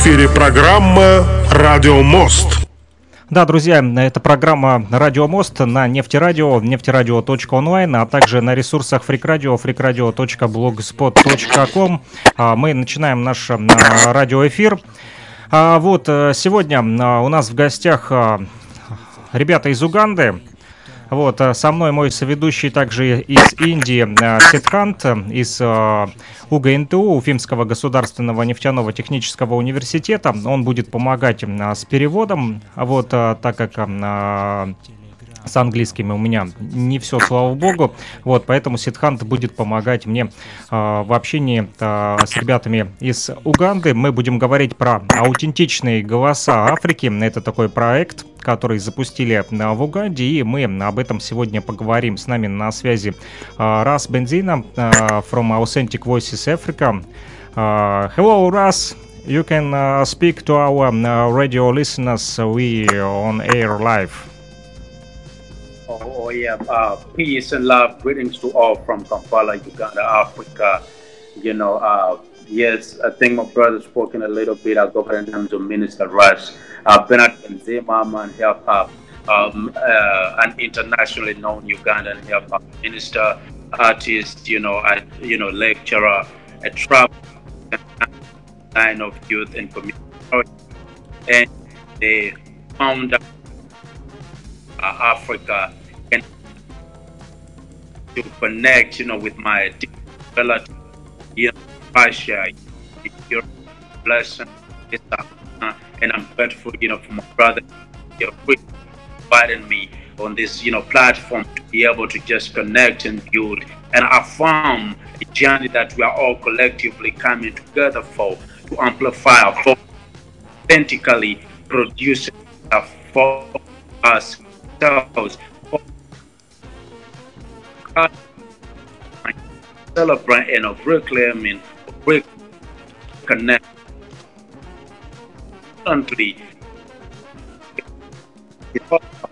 Эфире программа «Радио Мост». Да, друзья, это программа «Радио Мост» на нефтерадио, нефтерадио.онлайн, а также на ресурсах фрикрадио, freakradio.blogspot.com. А, мы начинаем наш а, радиоэфир. А, вот, э, сегодня у нас в гостях ребята из Уганды. Вот, со мной мой соведущий также из Индии Сидхант, из УГНТУ, Уфимского государственного нефтяного технического университета. Он будет помогать с переводом, вот, так как с английским у меня не все, слава богу. Вот, поэтому Сидхант будет помогать мне э, в общении э, с ребятами из Уганды. Мы будем говорить про аутентичные голоса Африки. Это такой проект, который запустили в Уганде, и мы об этом сегодня поговорим. С нами на связи Рас Бензина from Authentic Voices Africa. Uh, hello, Ras. You can uh, speak to our uh, radio listeners. We on air live. Oh, oh yeah. Uh, peace and love. Greetings to all from Kampala, Uganda, Africa. You know, uh, yes, I think my brother spoken a little bit. I'll go ahead and name Minister Rush. Uh, Bernard Benzema, man, hip hop, um, uh, an internationally known Ugandan hip hop minister, artist, you know, a, you know, lecturer, a travel line of youth and community, and the founder uh, Africa. And to connect, you know, with my relatives, know, Russia, your blessing, and I'm grateful, you know, for my brother, know, inviting me on this, you know, platform to be able to just connect and build and affirm a journey that we are all collectively coming together for to amplify, our for authentically producing for ourselves. Celebrating of reclaiming, reconnect the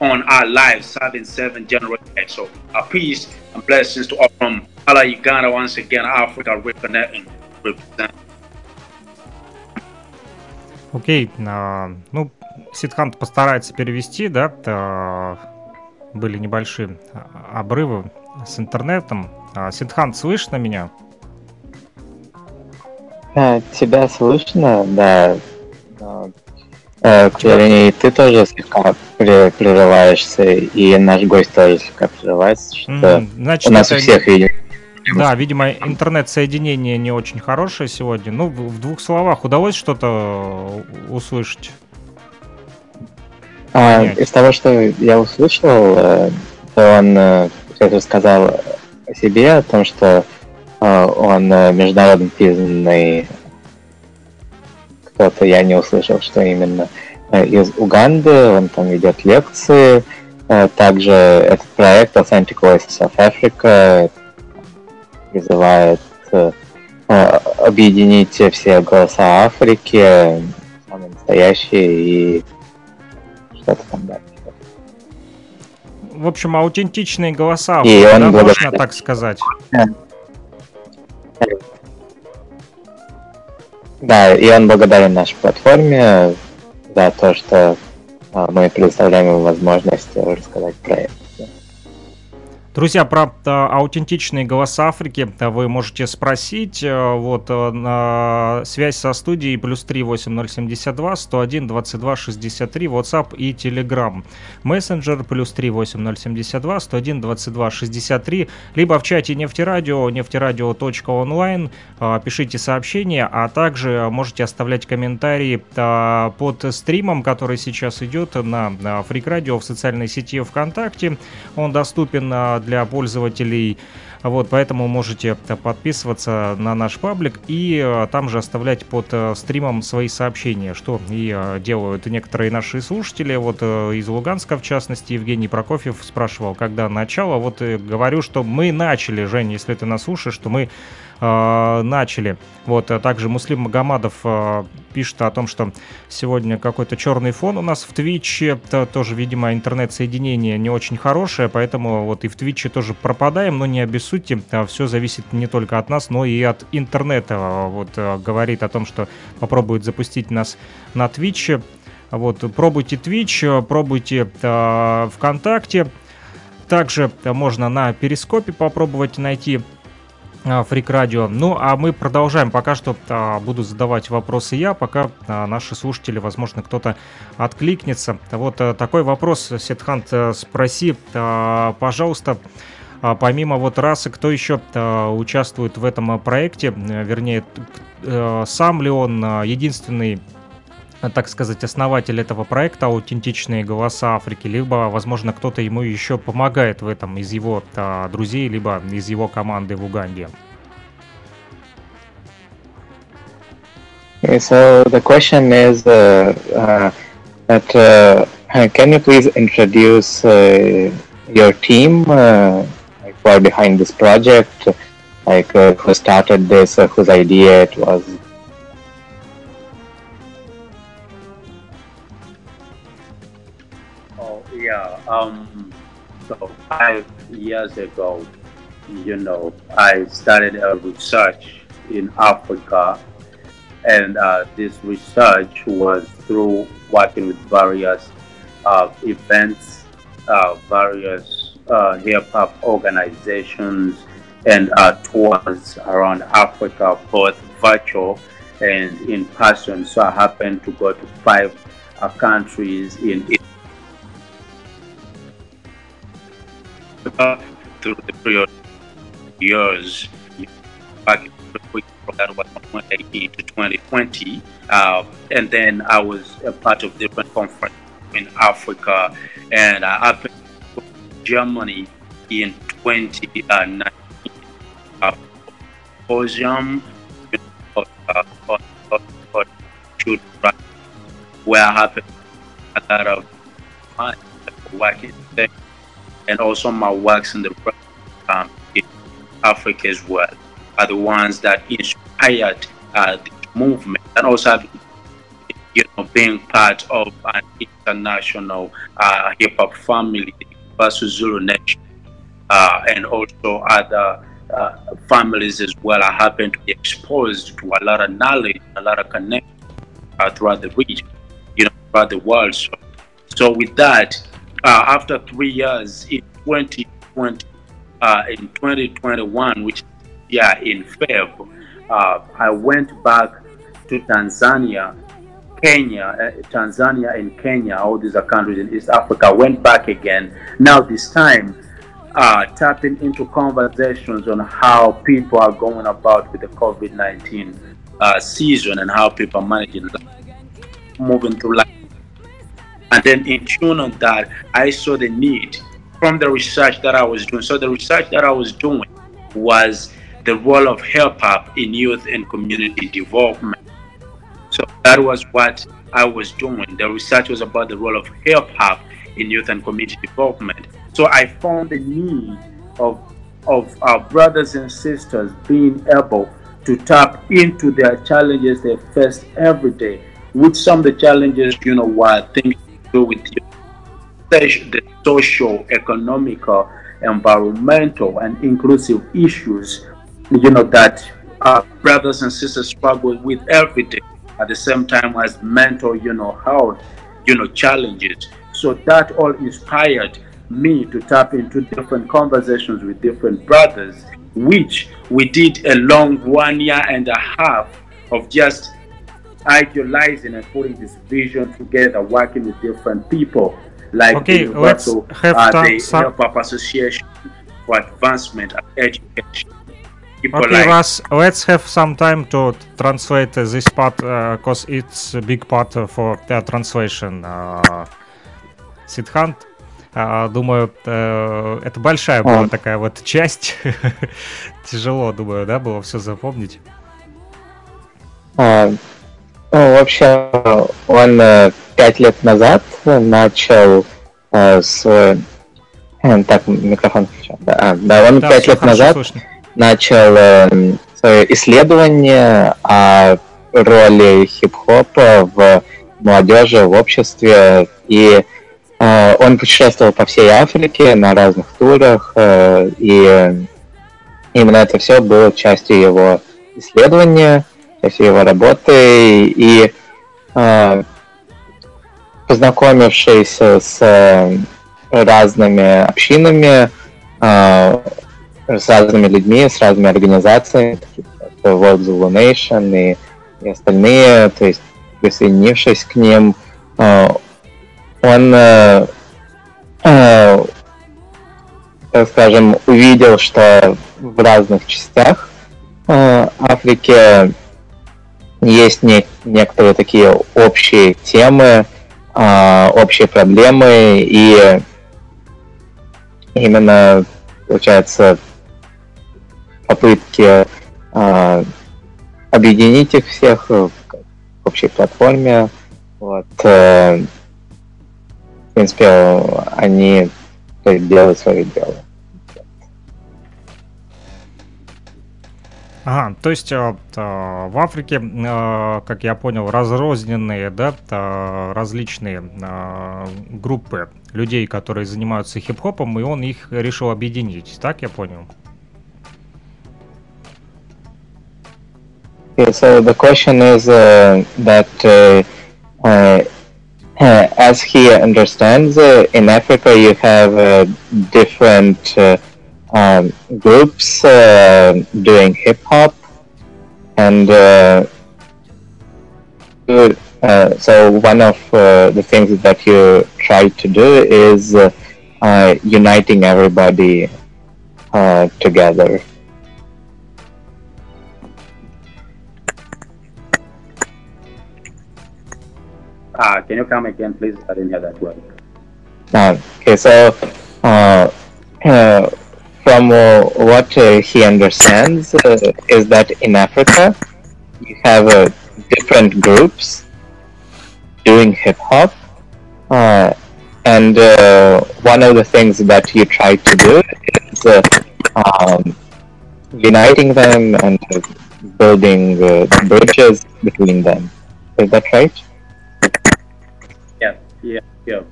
on our lives, serving seven generations. So, a peace and blessings to all from Allah Uganda once again, Africa reconnecting, represent. Окей, okay, uh, ну Сидхант постарается перевести, да, то были небольшие обрывы с интернетом. А, Сидхант, слышно меня? А, тебя слышно, да. Э, сожалению, ты тоже слегка прерываешься, и наш гость тоже слегка прерывается, что Значит, у нас у всех видео. Да, видимо, интернет-соединение не очень хорошее сегодня. Ну, в двух словах удалось что-то услышать? А, из того, что я услышал, э, то он э, рассказал о себе, о том, что э, он международно признанный кто-то, я не услышал, что именно, из Уганды, он там ведет лекции, также этот проект Authentic Voices of Africa призывает объединить все голоса Африки, самые настоящие, и что-то там дальше. В общем, аутентичные голоса, и да, он можно так сказать. Да, и он благодарен нашей платформе за то, что а, мы предоставляем ему возможность рассказать проект. Друзья, про а, аутентичные голоса Африки а, вы можете спросить. А, вот на связь со студией плюс 3 8072 101 22 63 WhatsApp и Telegram. Мессенджер плюс 3 8072 101 22 63 либо в чате нефтерадио нефтерадио.онлайн пишите сообщения, а также можете оставлять комментарии под стримом, который сейчас идет на Фрик Радио в социальной сети ВКонтакте. Он доступен для пользователей. Вот, поэтому можете подписываться на наш паблик и э, там же оставлять под э, стримом свои сообщения, что и э, делают некоторые наши слушатели. Вот из Луганска, в частности, Евгений Прокофьев спрашивал, когда начало. Вот говорю, что мы начали, Жень, если ты нас слушаешь, что мы э, начали. Вот, а также Муслим Магомадов э, пишет о том, что сегодня какой-то черный фон у нас в Твиче, это тоже, видимо, интернет-соединение не очень хорошее, поэтому вот и в Твиче тоже пропадаем, но не обессудьте сути, все зависит не только от нас, но и от интернета. Вот говорит о том, что попробует запустить нас на Twitch. Вот, пробуйте Twitch, пробуйте э, ВКонтакте. Также можно на Перископе попробовать найти Фрик Радио. Ну, а мы продолжаем. Пока что а, буду задавать вопросы я, пока а, наши слушатели, возможно, кто-то откликнется. Вот а, такой вопрос, Сетхант, а, спроси, а, пожалуйста, а, помимо вот расы, кто еще а, участвует в этом проекте, вернее, а, сам ли он а, единственный так сказать, основатель этого проекта «Аутентичные голоса Африки», либо, возможно, кто-то ему еще помогает в этом из его а, друзей, либо из его команды в Уганде. Okay, so the question is uh, uh, that uh, can you please introduce uh, your team uh, who are behind this project, like uh, who started this, uh, whose idea it was? Um, so five years ago, you know, I started a research in Africa, and uh, this research was through working with various uh, events, uh, various uh, hip hop organizations, and uh, tours around Africa, both virtual and in person. So I happened to go to five uh, countries in through the period years back that was 2018 to 2020 uh, and then I was a part of different conferences in Africa and I happened to Germany in 2019 uh, symposium uh, where I happened a lot of working there and also my works in the um, in Africa as well are the ones that inspired uh, the movement and also you know being part of an international uh, hip hop family, Basu Zulu Nation, uh, and also other uh, families as well. I happen to be exposed to a lot of knowledge, a lot of connection uh, throughout the region, you know, throughout the world. So, so with that, after three years in 2020, uh, in 2021, which yeah, in Feb, uh, I went back to Tanzania, Kenya, uh, Tanzania and Kenya, all these are countries in East Africa, went back again. Now this time, uh, tapping into conversations on how people are going about with the COVID-19 uh, season and how people are managing moving through life and then in tune on that, I saw the need from the research that I was doing. So the research that I was doing was the role of hip hop in youth and community development. So that was what I was doing. The research was about the role of hip hop in youth and community development. So I found the need of of our brothers and sisters being able to tap into their challenges they face every day. With some of the challenges, you know, were things do with the social, economical, environmental, and inclusive issues, you know, that our brothers and sisters struggle with every day at the same time as mental, you know, health, you know, challenges. So that all inspired me to tap into different conversations with different brothers, which we did a long one year and a half of just idealizing and putting this vision together, working with different people, like okay, the let's have uh, time, the some... Help Up Association for Advancement of Education. People okay, like... Russ, let's have some time to translate this part because uh, it's a big part for the translation. Uh, Сидхант, uh, думаю, uh, это большая была такая вот часть. Тяжело, думаю, да, было все запомнить. Ну, вообще, он э, пять лет назад начал э, свой... Э, так, микрофон включен. Да, а, да он пять лет назад слышно. начал э, свое исследование о роли хип-хопа в молодежи, в обществе. И э, он путешествовал по всей Африке на разных турах. Э, и именно это все было частью его исследования, частью его работы, и э, познакомившись с разными общинами, э, с разными людьми, с разными организациями, такие как World Zulu Nation и, и остальные, то есть присоединившись к ним, э, он, э, э, так скажем, увидел, что в разных частях Африки есть не, некоторые такие общие темы, общие проблемы, и именно, получается, попытки э, объединить их всех в общей платформе. Вот, э, в принципе, они делают свое дело. Ага, то есть э, в Африке, э, как я понял, разрозненные, да, различные э, группы людей, которые занимаются хип-хопом, и он их решил объединить, так я понял? Okay, so the question is uh, that uh, uh, as he understands, uh, in Africa you have uh, different uh, um, groups doing hip hop, and so one of the things that you try to do is uniting everybody together. Uh, can you come again, please? I didn't hear that word. Uh, okay, so uh, uh from uh, what uh, he understands is that in Africa you have different groups doing hip hop, and one of the things that you try to do is um, uniting them and building bridges between them. Is that right? Yeah, yeah.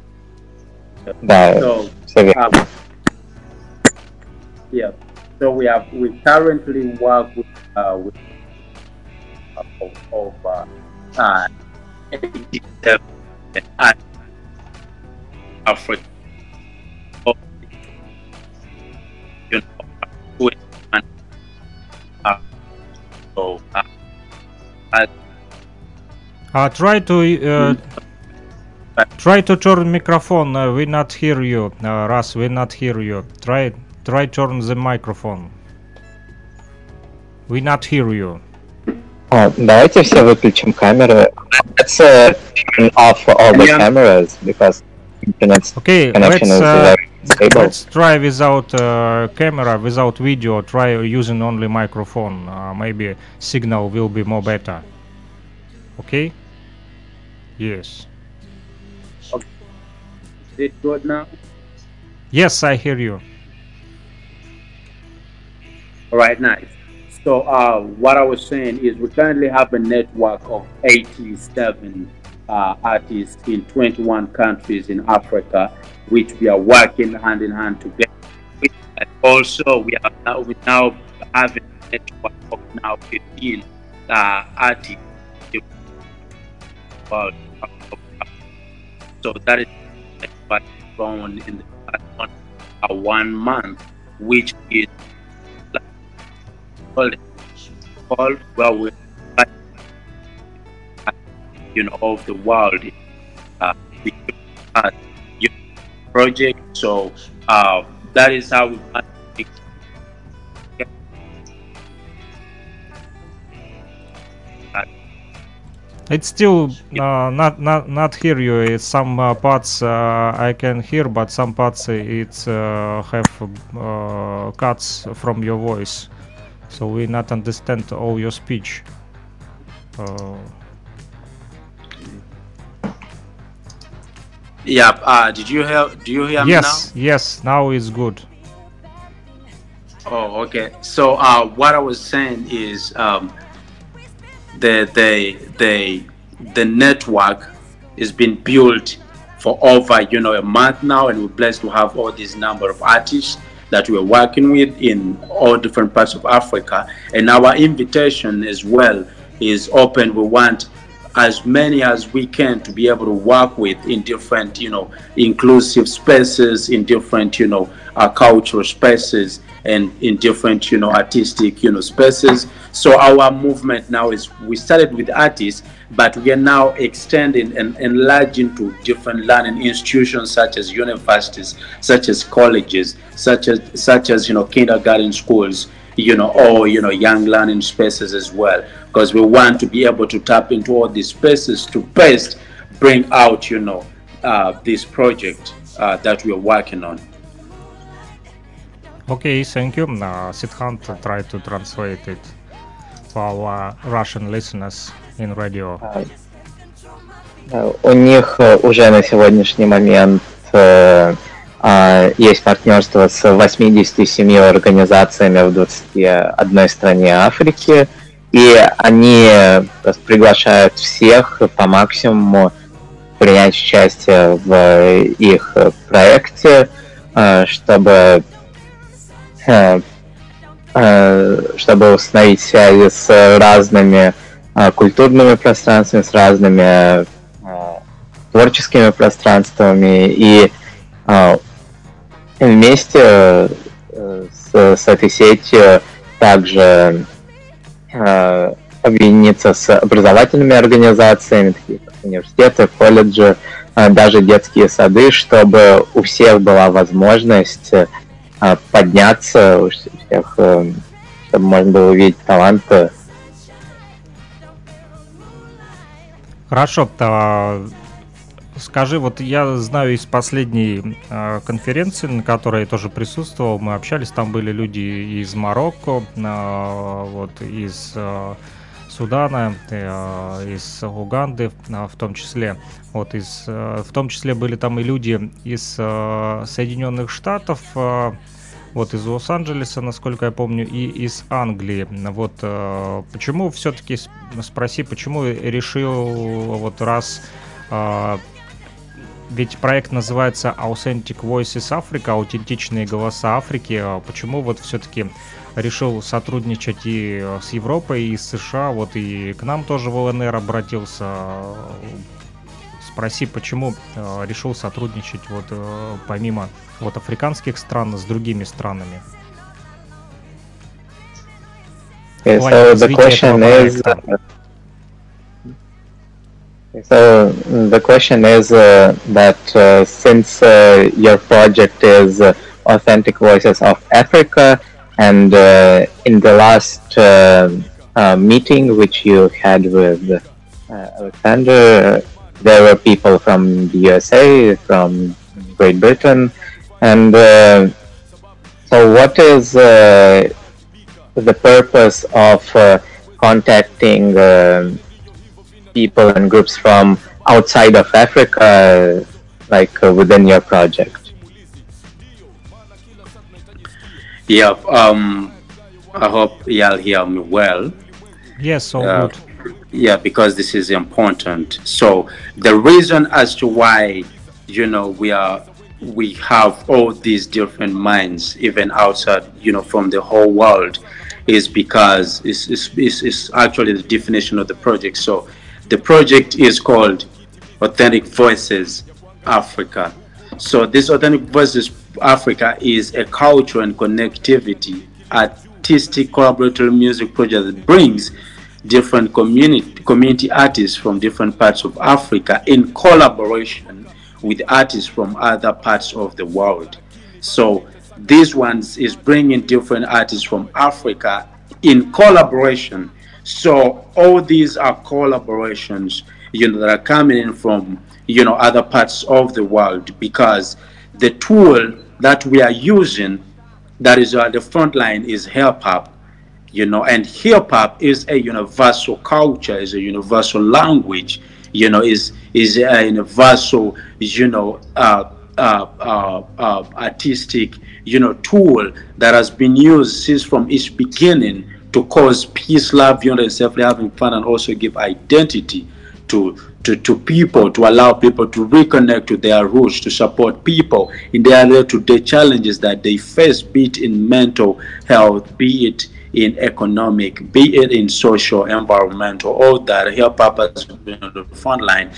That so, um, yeah. So we have we currently work with uh, with uh, over uh, uh, uh, uh, uh, try to uh, Try to turn microphone. Uh, we not hear you, uh, Ras. We not hear you. Try try turn the microphone. We not hear you. А, давайте все выключим камеры. Let's uh, turn off all the cameras because internet okay, connection let's, is uh, stable. Let's try without uh, camera, without video. Try using only microphone. Uh, maybe signal will be more better. Okay. Yes. Is it good now? Yes, I hear you. All right, nice. So uh, what I was saying is we currently have a network of 87 uh, artists in 21 countries in Africa, which we are working hand in hand together. And also, we are now, we now have a network of now 15 uh, artists. So that is but grown in the past uh, one month, which is called called well we you know of the world uh, project. So uh, that is how we It's still uh, not not not hear you. It's some uh, parts uh, I can hear, but some parts it's uh, have uh, cuts from your voice, so we not understand all your speech. Uh, yeah. did you hear? Do you hear yes, me now? Yes. Now it's good. Oh, okay. So what I was saying is. Um, the the the the network is being built for over you know a month now and we're blessed to have all this number of artists that we're working with in all different parts of Africa. And our invitation as well is open. We want as many as we can to be able to work with in different, you know, inclusive spaces, in different, you know, uh, cultural spaces and in different, you know, artistic, you know, spaces. So our movement now is we started with artists, but we are now extending and enlarging to different learning institutions such as universities, such as colleges, such as such as you know kindergarten schools, you know, or you know young learning spaces as well, because we want to be able to tap into all these spaces to best bring out you know uh, this project uh, that we are working on. Okay, thank you. Uh, Sidhant try to translate it for our Russian listeners in radio. У них уже на сегодняшний момент есть партнерство с 87 организациями в 21 стране Африки, и они приглашают всех по максимуму принять участие в их проекте, чтобы Э, э, чтобы установить связи с разными э, культурными пространствами, с разными творческими пространствами и вместе с, с этой сетью также объединиться с образовательными организациями, такие как университеты, колледжи, даже детские сады, чтобы у всех была возможность подняться, у всех, чтобы можно было увидеть таланты. Хорошо, то скажи, вот я знаю из последней э, конференции, на которой я тоже присутствовал, мы общались, там были люди из Марокко, э, вот из э, Судана, э, из Уганды э, в том числе. Вот из, э, в том числе были там и люди из Соединенных Штатов, вот из Лос-Анджелеса, насколько я помню, и из Англии. Вот почему все-таки спроси, почему решил вот раз ведь проект называется Authentic Voices Africa, аутентичные голоса Африки. Почему вот все-таки решил сотрудничать и э, с Европой, и с США, вот и к нам тоже в ЛНР обратился. Спроси, почему э, решил сотрудничать вот э, помимо вот африканских стран с другими странами. Okay, so the question is, so the question is uh, that uh, since uh, your project is Authentic Voices of Africa, And uh, in the last uh, uh, meeting which you had with Alexander, there were people from the USA, from Great Britain, and uh, so what is uh, the purpose of uh, contacting people and groups from outside of Africa, like within your project? Yeah, um, I hope y'all hear me well. Yes, so uh, good. Yeah, because this is important. So the reason as to why, you know, we are we have all these different minds, even outside, you know, from the whole world, is because it's, it's, it's, actually the definition of the project. So the project is called Authentic Voices Africa. So this Authentic Voices Africa is a culture and connectivity artistic collaborative music project that brings different community community artists from different parts of Africa in collaboration with artists from other parts of the world. So this one is bringing different artists from Africa in collaboration. So all these are collaborations, you know, that are coming in from you know other parts of the world because the tool that we are using that is at the front line is hip hop, you know, and hip hop is a universal culture, is a universal language, you know, is is a universal, you know, uh, uh, uh, uh, artistic, you know, tool that has been used since from its beginning to cause peace, love, unity, and having fun, and also give identity to, to, to people, to allow people to reconnect to their roots, to support people in their day-to-day challenges that they face, be it in mental health, be it in economic, be it in social, environmental, all that help us on the front line.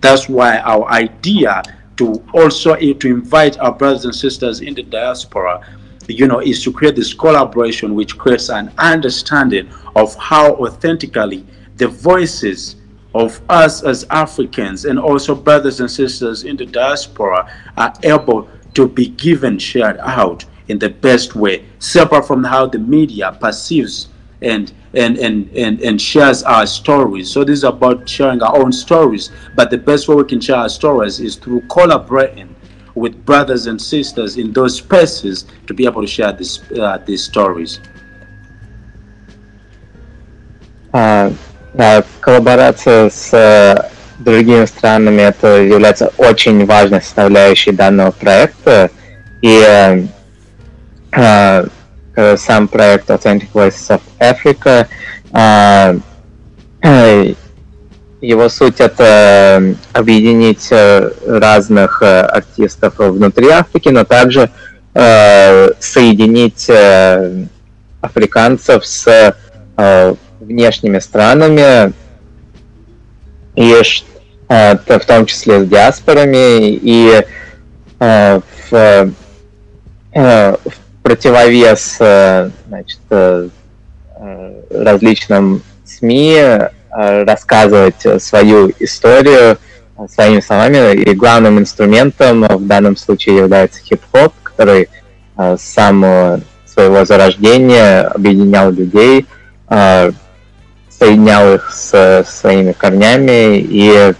That's why our idea to also eh, to invite our brothers and sisters in the diaspora you know, is to create this collaboration which creates an understanding of how authentically the voices of us as Africans and also brothers and sisters in the diaspora are able to be given, shared out in the best way, separate from how the media perceives and and and and, and shares our stories. So this is about sharing our own stories. But the best way we can share our stories is through collaborating with brothers and sisters in those spaces to be able to share this, uh, these stories. Uh, uh, коллаборация с uh, другими странами это является очень важной составляющей данного проекта. И uh, сам проект Authentic Voices of Africa. Его суть это объединить э, разных э, артистов внутри Африки, но также э, соединить э, африканцев с э, внешними странами, и э, в том числе с диаспорами, и э, в, э, в противовес э, значит, э, различным СМИ Э, рассказывать свою историю своими словами. И главным инструментом в данном случае является хип-хоп, который э, с самого своего зарождения объединял людей, э, соединял их с своими корнями и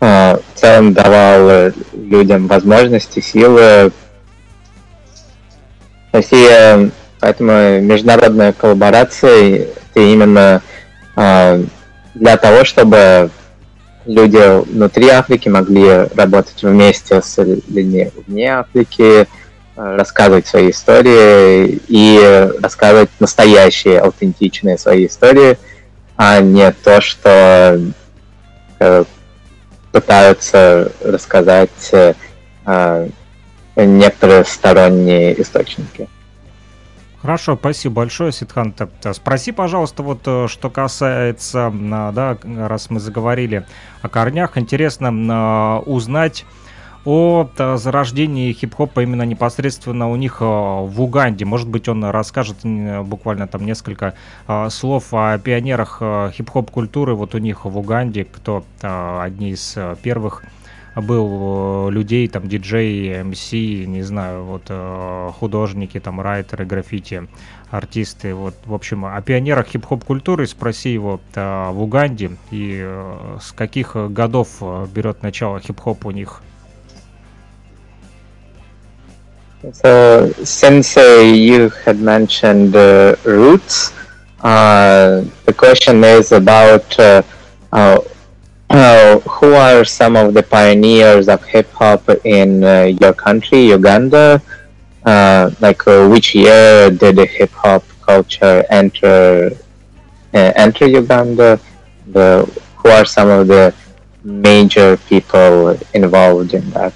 в целом давал людям возможности, силы. Россия, поэтому международная коллаборация это именно а, для того, чтобы люди внутри Африки могли работать вместе с людьми вне Африки, а, рассказывать свои истории и рассказывать настоящие, аутентичные свои истории, а не то, что э, пытаются рассказать э, некоторые сторонние источники. Хорошо, спасибо большое, Ситхан. Спроси, пожалуйста, вот э, что касается, да, раз мы заговорили о корнях, интересно узнать о зарождении хип-хопа именно непосредственно у них э, в Уганде. Может быть, он расскажет буквально там несколько э, слов о пионерах хип-хоп культуры вот у них в Уганде, кто одни из первых был э, людей, там, диджей, МС, не знаю, вот э, художники, там, райтеры, граффити, артисты, вот, в общем, о пионерах хип-хоп культуры спроси его э, в Уганде и с каких годов берет начало хип-хоп у них. So, uh, you had mentioned uh, roots, uh, the question is about uh, uh, Uh, who are some of the pioneers of hip hop in uh, your country, Uganda? Uh, like uh, which year did the hip hop culture enter uh, enter Uganda? The, who are some of the major people involved in that?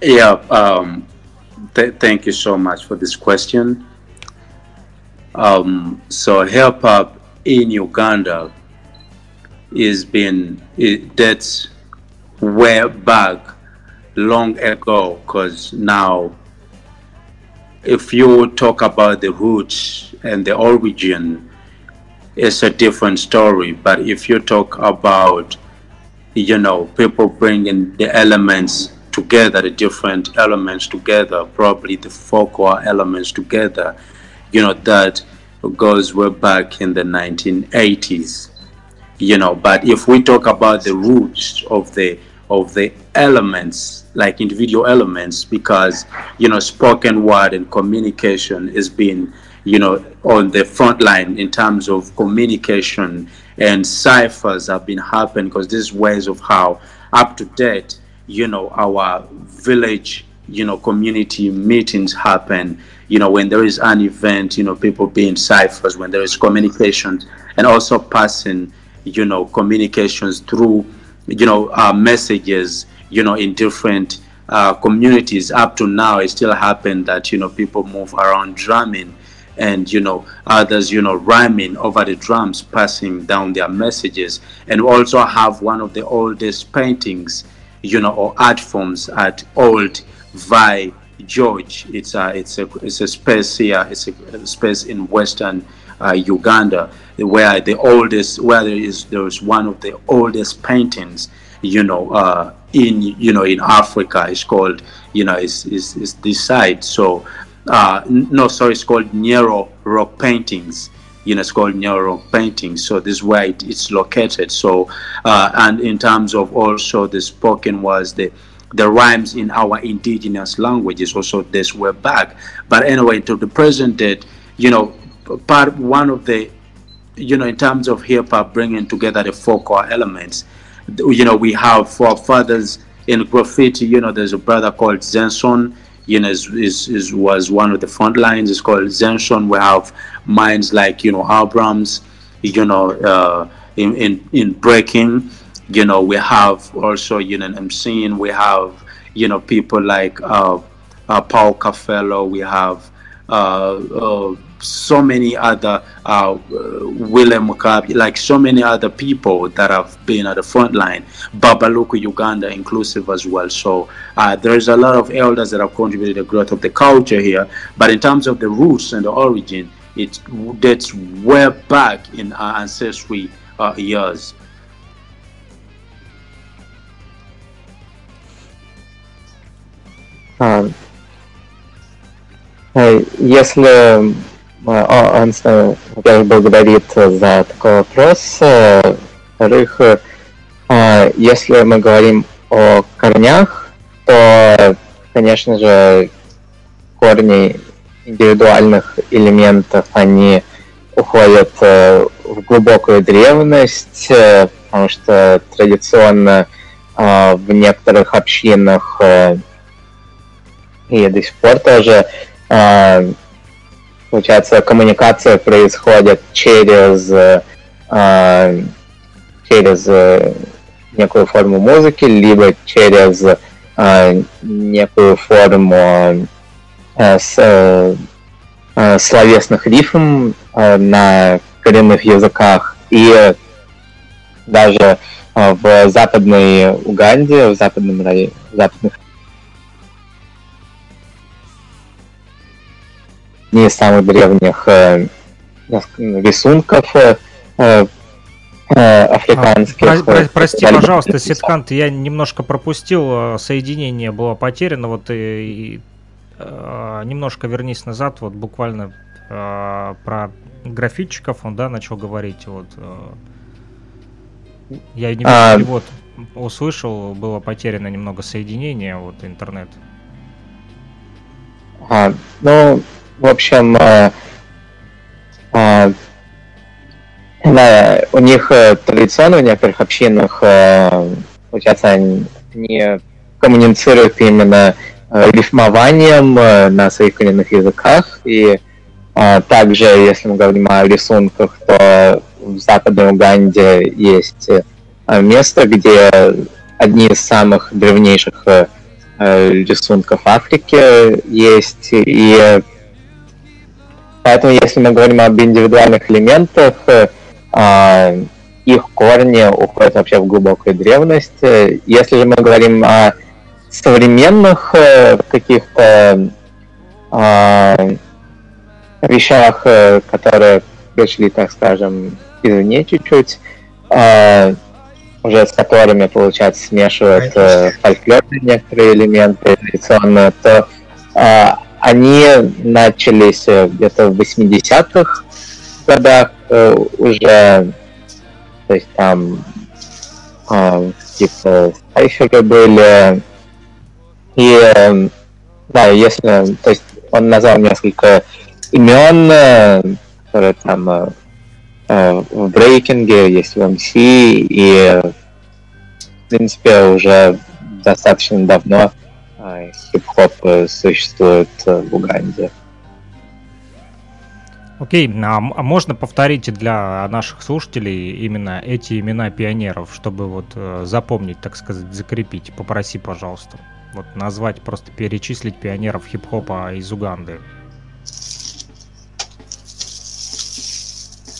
Yeah, um, th- thank you so much for this question. Um, so hip hop in Uganda is been it, that's way back long ago because now if you talk about the roots and the origin it's a different story. But if you talk about you know people bringing the elements together the different elements together probably the focal elements together you know that goes way back in the 1980s you know but if we talk about the roots of the of the elements like individual elements because you know spoken word and communication has been you know on the front line in terms of communication and ciphers have been happening because these ways of how up to date you know our village you know, community meetings happen. You know, when there is an event, you know, people being ciphers, when there is communications, and also passing, you know, communications through, you know, uh, messages, you know, in different uh, communities. Up to now, it still happen that you know people move around drumming and you know others you know rhyming over the drums passing down their messages and we also have one of the oldest paintings you know or art forms at old Vi George it's a it's a it's a space here it's a space in western uh, Uganda where the oldest where there is there's one of the oldest paintings you know uh, in you know in Africa it's called you know is is is this side so uh, no, sorry, it's called Nero Rock Paintings. You know, it's called Nero Rock Paintings. So this is where it, it's located. So, uh, and in terms of also the spoken was the the rhymes in our indigenous languages also this way back. But anyway, to the present date, you know, part one of the, you know, in terms of hip hop bringing together the four core elements, you know, we have forefathers in graffiti. You know, there's a brother called Zenson you know, is, is, is, was one of the front lines. It's called Zenson. We have minds like, you know, Abrams, you know, uh, in, in, in breaking, you know, we have also, you know, I'm we have, you know, people like uh, uh, Paul Cafello, we have uh, uh, so many other uh, William Mugabe, like so many other people that have been at the front line. Babaluku Uganda inclusive as well. So uh, there's a lot of elders that have contributed to the growth of the culture here. But in terms of the roots and the origin, it dates way back in our ancestry years. Если Ансен, во-первых, благодарит за такой вопрос. Во-вторых, если мы говорим о корнях, то, конечно же, корни индивидуальных элементов, они уходят в глубокую древность, потому что традиционно в некоторых общинах и до сих пор тоже Получается, коммуникация происходит через, э, через э, некую форму музыки, либо через э, некую форму э, с, э, словесных рифм на коренных языках. И даже в западной Уганде, в западном районе, в западных одни из самых древних э, рисунков э, э, африканских. А, про, про, прости, пожалуйста, Ситкант, я немножко пропустил, соединение было потеряно, вот и, и немножко вернись назад, вот буквально про графитчиков он, да, начал говорить, вот. Я не а... вот услышал, было потеряно немного соединение, вот интернет. А, ну, в общем, э, э, да, у них э, традиционно в некоторых общинах, получается, они коммуницируют именно рифмованием на своих коренных языках. И э, также, если мы говорим о рисунках, то в Западной Уганде есть место, где одни из самых древнейших рисунков Африки есть. И Поэтому, если мы говорим об индивидуальных элементах, э, их корни уходят вообще в глубокую древность. Если же мы говорим о современных э, каких-то э, вещах, которые пришли, так скажем, извне чуть-чуть, уже с которыми, получается, смешивают фольклорные некоторые элементы традиционные, то они начались э, где-то в 80-х годах э, уже, то есть там э, типа сайферы были. И э, да, если, то есть он назвал несколько имен, которые там в брейкинге, есть в MC, и в принципе уже достаточно давно хип-хоп существует в Уганде. Окей, а, а можно повторить для наших слушателей именно эти имена пионеров, чтобы вот э, запомнить, так сказать, закрепить? Попроси, пожалуйста. Вот назвать, просто перечислить пионеров хип-хопа из Уганды.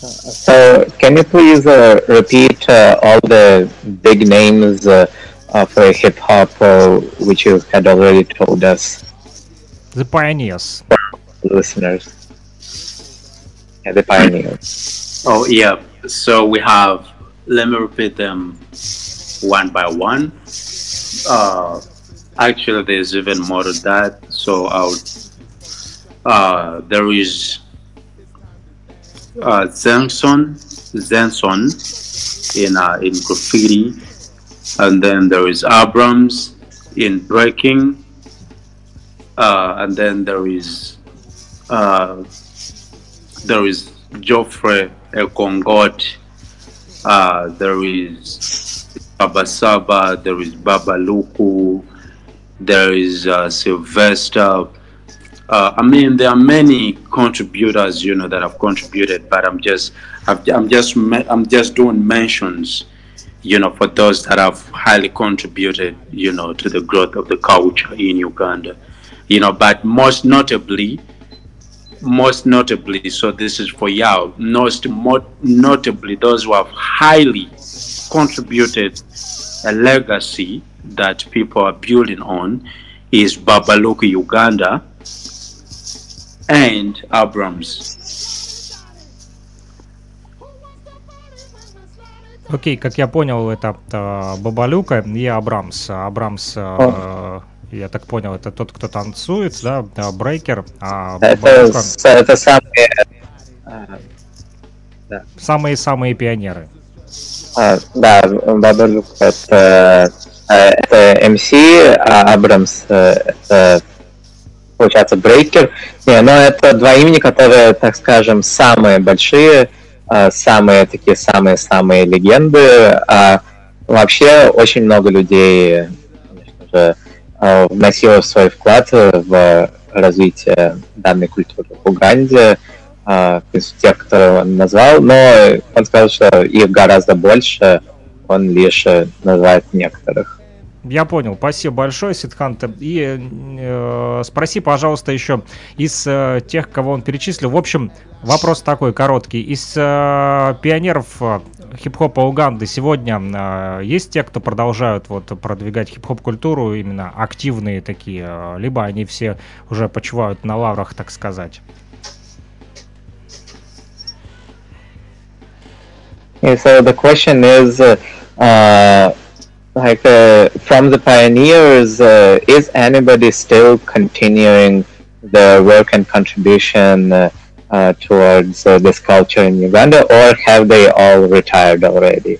So, can you please uh, repeat uh, all the big names uh, for hip hop uh, which you had already told us? The pioneers. Listeners. Yeah, the pioneers. Oh yeah. So we have. Let me repeat them one by one. Uh, actually, there's even more to that. So I'll. Uh, there is uh, Zenson, Zenson in uh, in graffiti, and then there is Abrams in breaking, uh, and then there is uh, there is Geoffrey Ekongot, uh, there is Baba Saba, there is Baba Luku, there is uh, Sylvester. Uh, I mean, there are many contributors, you know, that have contributed, but I'm just, I'm just, I'm just doing mentions, you know, for those that have highly contributed, you know, to the growth of the culture in Uganda, you know, but most notably, most notably, so this is for Yao, most notably those who have highly contributed a legacy that people are building on is Babaluku Uganda and Abrams. Окей, как я понял, это э, Бабалюка и Абрамс. Абрамс э, я так понял, это тот, кто танцует, да, да брейкер. А это, это самые... Самые-самые пионеры. А, да, Бабалюк это, это МС, а Абрамс это получается брейкер. Не, но это два имени, которые, так скажем, самые большие, самые такие самые-самые легенды. А вообще очень много людей, же, Э, вносила свой вклад в развитие данной культуры в Уганде, э, тех, которые он назвал, но он сказал, что их гораздо больше, он лишь называет некоторых. Я понял. Спасибо большое, Сидханта. И э, спроси, пожалуйста, еще из э, тех, кого он перечислил. В общем, вопрос такой короткий. Из э, пионеров хип-хопа Уганды сегодня э, есть те, кто продолжают вот продвигать хип-хоп культуру, именно активные такие, э, либо они все уже почивают на лаврах, так сказать? Yeah, so the question is, uh, like, uh, from the pioneers, uh, is anybody still continuing the work and contribution uh, uh, towards uh, this culture in Uganda, or have they all retired already?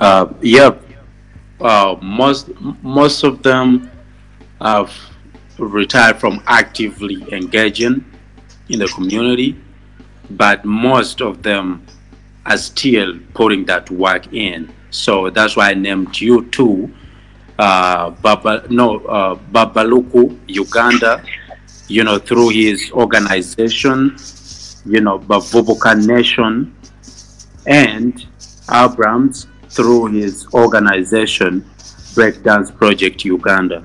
Uh, yeah, uh, most most of them have retired from actively engaging in the community, but most of them are still putting that work in. So that's why I named you too uh, Baba, no, uh, Babaluku, Uganda, you know, through his organization, you know, Bavubuka Nation, and Abrams through his organization, Breakdance Project Uganda.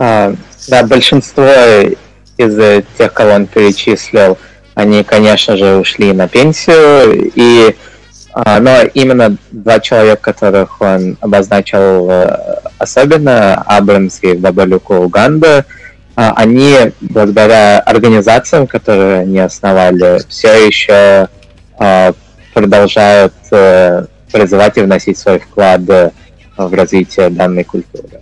Uh, да, большинство из тех, кого он перечислил, Они, конечно же, ушли на пенсию, и а, но именно два человека, которых он обозначил э, особенно, Абрамс и Бабалюку Уганда, а, они благодаря организациям, которые они основали, все еще а, продолжают э, призывать и вносить свой вклад в развитие данной культуры.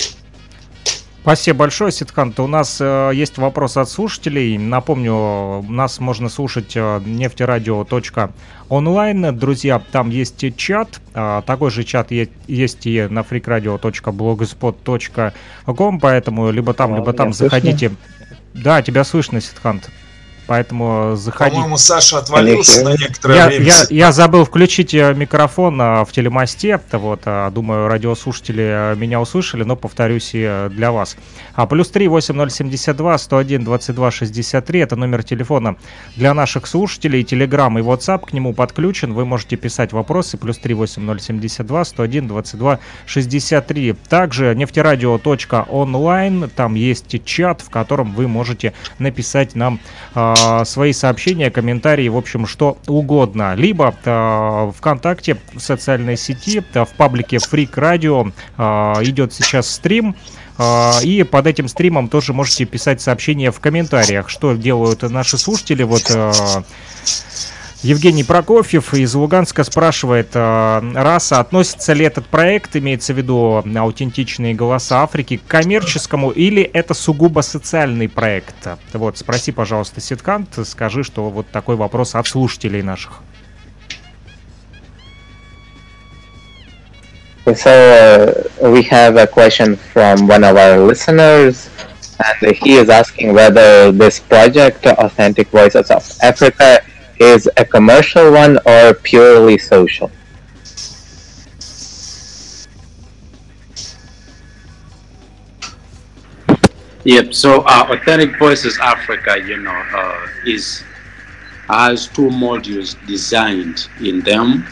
Спасибо большое, Ситхант. У нас э, есть вопрос от слушателей. Напомню, нас можно слушать э, нефтерадио.онлайн. Друзья, там есть чат. Э, такой же чат есть, есть и на freakradio.blogspot.com, поэтому либо там, либо там заходите. Да, тебя слышно, Ситхант. Поэтому заходи. По-моему, Саша отвалился на некоторое я, время. Я, я забыл включить э, микрофон а, в телемосте. Вот, а, думаю, радиослушатели меня услышали, но повторюсь и для вас. А плюс 3 8072 101 22 63 это номер телефона для наших слушателей. Телеграм и WhatsApp к нему подключен. Вы можете писать вопросы. Плюс 3 8072 101 22 63. Также нефтерадио.онлайн. Там есть чат, в котором вы можете написать нам э, свои сообщения, комментарии, в общем, что угодно. Либо э, ВКонтакте, в социальной сети, в паблике Freak Radio э, идет сейчас стрим. И под этим стримом тоже можете писать сообщения в комментариях, что делают наши слушатели. Вот Евгений Прокофьев из Луганска спрашивает, э, раса, относится ли этот проект, имеется в виду аутентичные голоса Африки, к коммерческому или это сугубо социальный проект? Вот, спроси, пожалуйста, Ситкант, скажи, что вот такой вопрос от слушателей наших. So uh, we have a question from one of our listeners, and he is asking whether this project, Authentic Voices of Africa, is a commercial one or purely social? Yep. So uh, Authentic Voices Africa, you know, uh, is has two modules designed in them.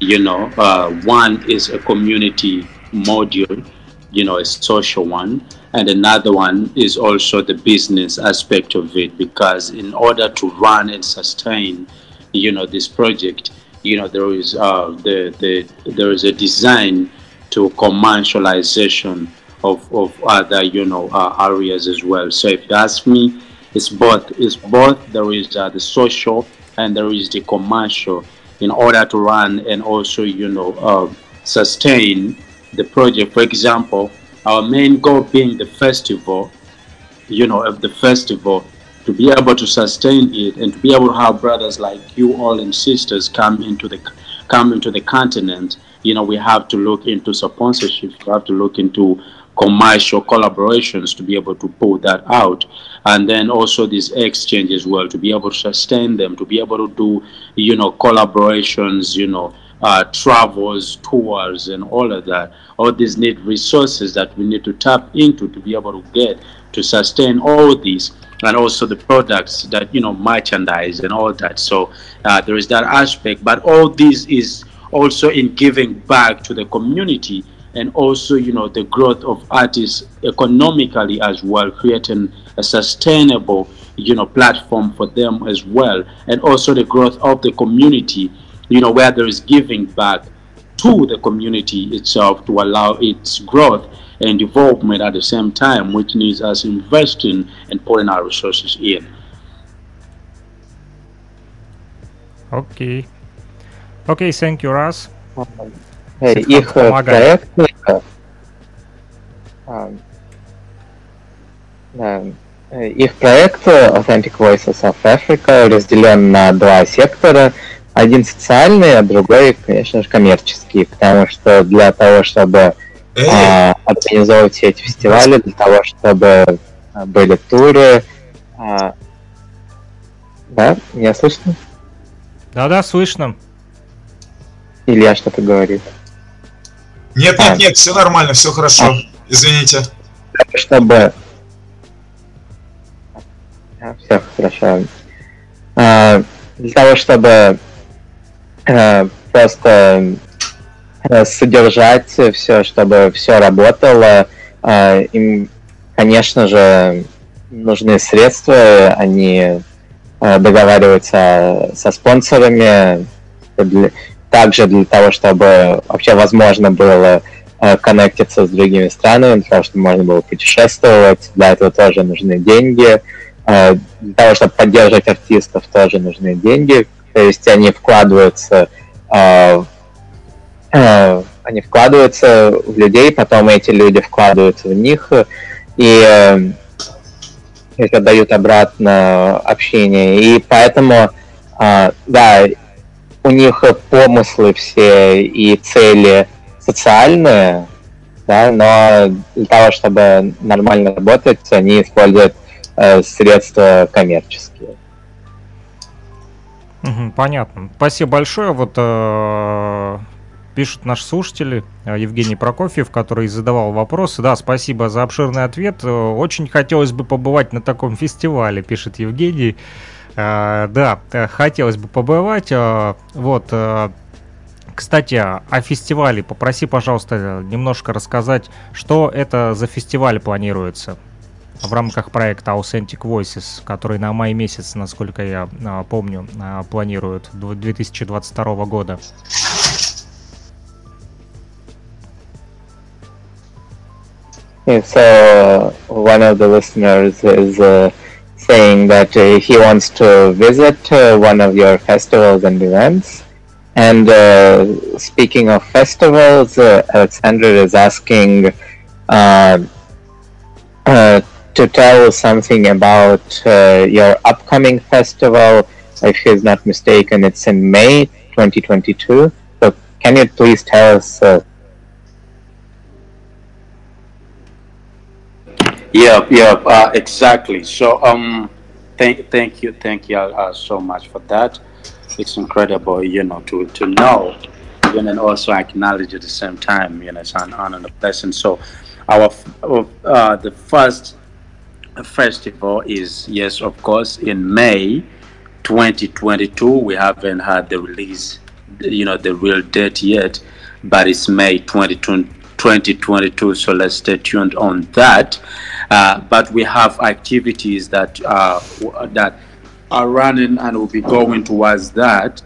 You know, uh, one is a community module, you know, a social one, and another one is also the business aspect of it because in order to run and sustain you know this project you know there is uh, the, the there is a design to commercialization of, of other you know uh, areas as well. So if you ask me it's both it's both there is uh, the social and there is the commercial. In order to run and also you know uh, sustain the project. For example our main goal being the festival, you know, of the festival, to be able to sustain it and to be able to have brothers like you all and sisters come into the come into the continent, you know, we have to look into sponsorships, we have to look into commercial collaborations to be able to pull that out. And then also these exchanges well to be able to sustain them to be able to do you know collaborations you know uh, travels, tours, and all of that. All these need resources that we need to tap into to be able to get to sustain all these and also the products that you know merchandise and all that so uh, there is that aspect but all this is also in giving back to the community and also you know the growth of artists economically as well creating a sustainable you know platform for them as well and also the growth of the community you know, where there is giving back to the community itself to allow its growth and development at the same time, which needs us investing and putting our resources in. Okay. Okay, thank you, Ras. Их проект, их проект Authentic Voices of Africa разделен на два сектора. один социальный, а другой, конечно же, коммерческий, потому что для того, чтобы а, организовывать все эти фестивали, для того, чтобы а, были туры, а, да, меня слышно? Да-да, слышно. Илья что-то говорит. Нет, нет, а. нет, все нормально, все хорошо. А. Извините. Чтобы... Все хорошо. А, для того, чтобы просто э, содержать все, чтобы все работало. Э, им, конечно же, нужны средства, они договариваются со спонсорами, также для того, чтобы вообще возможно было коннектиться с другими странами, для того, чтобы можно было путешествовать, для этого тоже нужны деньги, для того, чтобы поддерживать артистов, тоже нужны деньги, то есть они вкладываются, э, э, они вкладываются в людей, потом эти люди вкладываются в них и это дают обратно общение. И поэтому, э, да, у них помыслы все и цели социальные, да, но для того, чтобы нормально работать, они используют э, средства коммерческие. Понятно. Спасибо большое. Вот э, пишут наши слушатели, э, Евгений Прокофьев, который задавал вопросы. Да, спасибо за обширный ответ. Э, очень хотелось бы побывать на таком фестивале, пишет Евгений. Э, да, хотелось бы побывать. Вот, кстати, о фестивале. Попроси, пожалуйста, немножко рассказать, что это за фестиваль планируется в рамках проекта Authentic Voices, который на май месяц, насколько я помню, планируют 2022 года. So one of the listeners is uh, saying that uh, he wants to visit uh, one of your festivals and events. And uh, speaking of festivals, uh, Alexander is asking uh, to tell something about your upcoming festival. If he's not mistaken, it's in May 2022. So can you please tell us Yeah, yeah, uh, exactly. So, um, thank, thank you, thank you uh, so much for that. It's incredible, you know, to to know, and then also acknowledge at the same time. You know, it's an honor and a blessing. So, our uh, the first festival is yes, of course, in May 2022. We haven't had the release, you know, the real date yet, but it's May 2022. 2022 so let's stay tuned on that uh, but we have activities that uh, that are running and will be going towards that,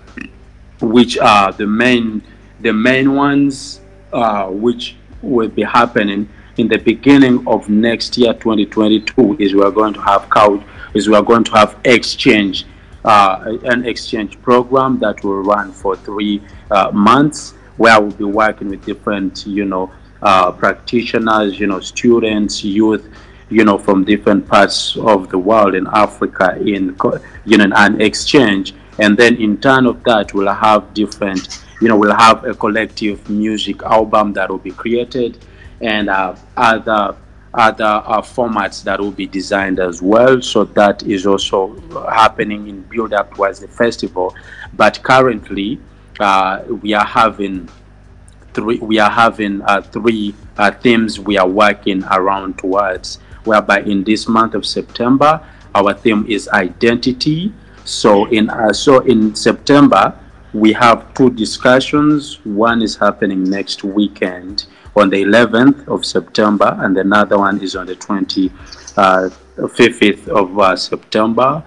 which are the main the main ones uh, which will be happening in the beginning of next year 2022 is we are going to have couch is we are going to have exchange uh, an exchange program that will run for three uh, months where we'll be working with different you know uh, practitioners you know students youth you know, from different parts of the world in Africa in, you know, an exchange. And then in turn of that, we'll have different, you know, we'll have a collective music album that will be created and uh, other other uh, formats that will be designed as well. So that is also happening in build up towards the festival. But currently, uh, we are having three. We are having uh, three uh, themes we are working around towards whereby in this month of September, our theme is identity. So in uh, so in September, we have two discussions. One is happening next weekend on the 11th of September, and another one is on the 25th uh, of uh, September,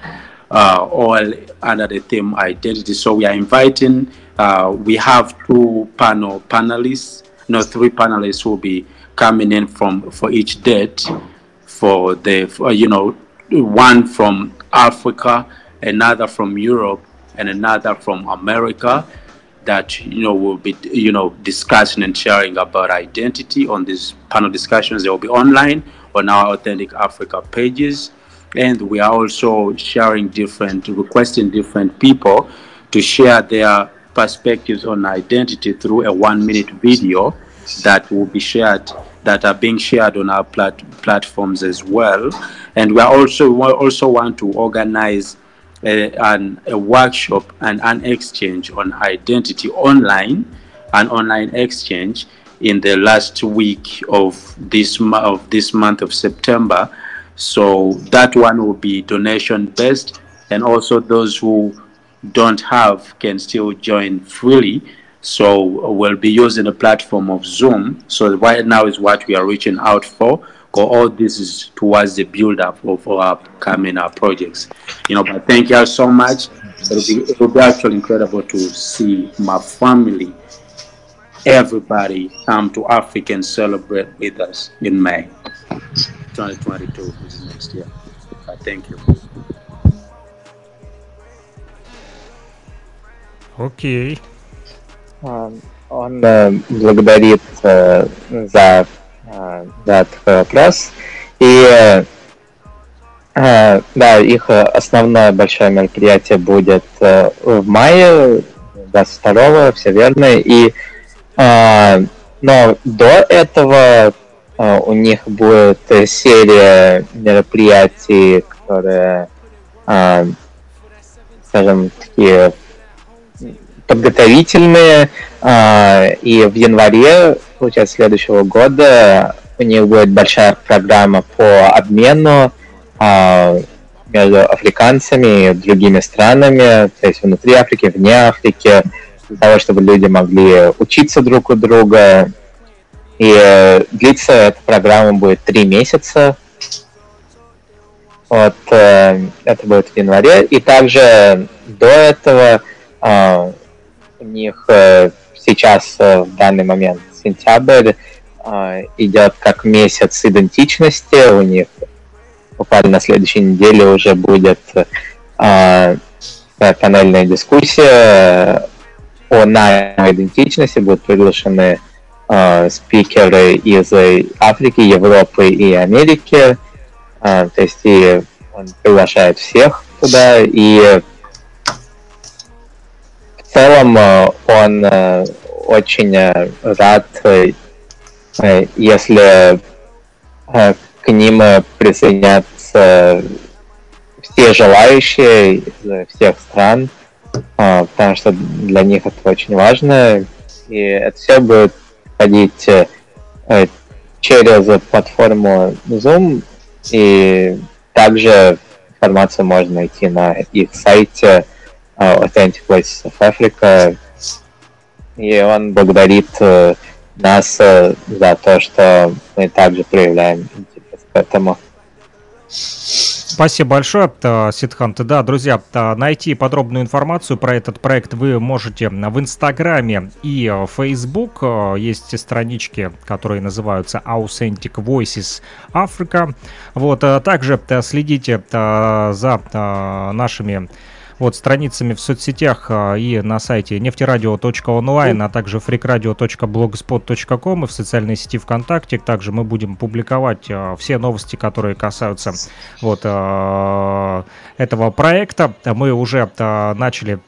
uh, all under the theme identity. So we are inviting, uh, we have two panel panelists, no, three panelists will be coming in from for each date for the, for, you know, one from Africa, another from Europe, and another from America that you know will be you know discussing and sharing about identity on these panel discussions. They will be online on our Authentic Africa pages, and we are also sharing different, requesting different people to share their perspectives on identity through a one-minute video that will be shared that are being shared on our plat platforms as well. And we also we also want to organize a, an, a workshop and an exchange on identity online, an online exchange in the last week of this of this month of September. So that one will be donation based, and also those who don't have can still join freely so we'll be using the platform of Zoom. So right now is what we are reaching out for Because all this is towards the build up of our upcoming uh, projects. You know, but thank you so much. It'll be, it'll be actually incredible to see my family, everybody come to Africa and celebrate with us in May 2022, which is next year. Uh, thank you. Okay. Он благодарит за, за этот вопрос. И да, их основное большое мероприятие будет в мае 22 все верно. И но до этого у них будет серия мероприятий, которые скажем, такие подготовительные, и в январе, получается, следующего года у них будет большая программа по обмену между африканцами и другими странами, то есть внутри Африки, вне Африки, для того, чтобы люди могли учиться друг у друга. И длится эта программа будет три месяца. Вот э, это будет в январе. И также до этого э, у них э, сейчас э, в данный момент сентябрь э, идет как месяц идентичности. У них буквально на следующей неделе уже будет панельная дискуссия о идентичности, будут приглашены спикеры из Африки, Европы и Америки. То есть и он приглашает всех туда, и в целом он очень рад, если к ним э, присоединятся все желающие из всех стран, потому что для них это очень важно. И это все будет ходить э, через платформу Zoom, и также информацию можно найти на их сайте Authentic Voices of Africa. И он благодарит uh, нас uh, за то, что мы также проявляем Поэтому... Спасибо большое, Сидхант. Да, друзья, найти подробную информацию про этот проект вы можете в Инстаграме и Facebook. Есть странички, которые называются Authentic Voices Africa. Вот, также следите за нашими вот страницами в соцсетях а, и на сайте нефтерадио.онлайн, а также freakradio.blogspot.com и в социальной сети ВКонтакте. Также мы будем публиковать а, все новости, которые касаются вот а, этого проекта. Мы уже начали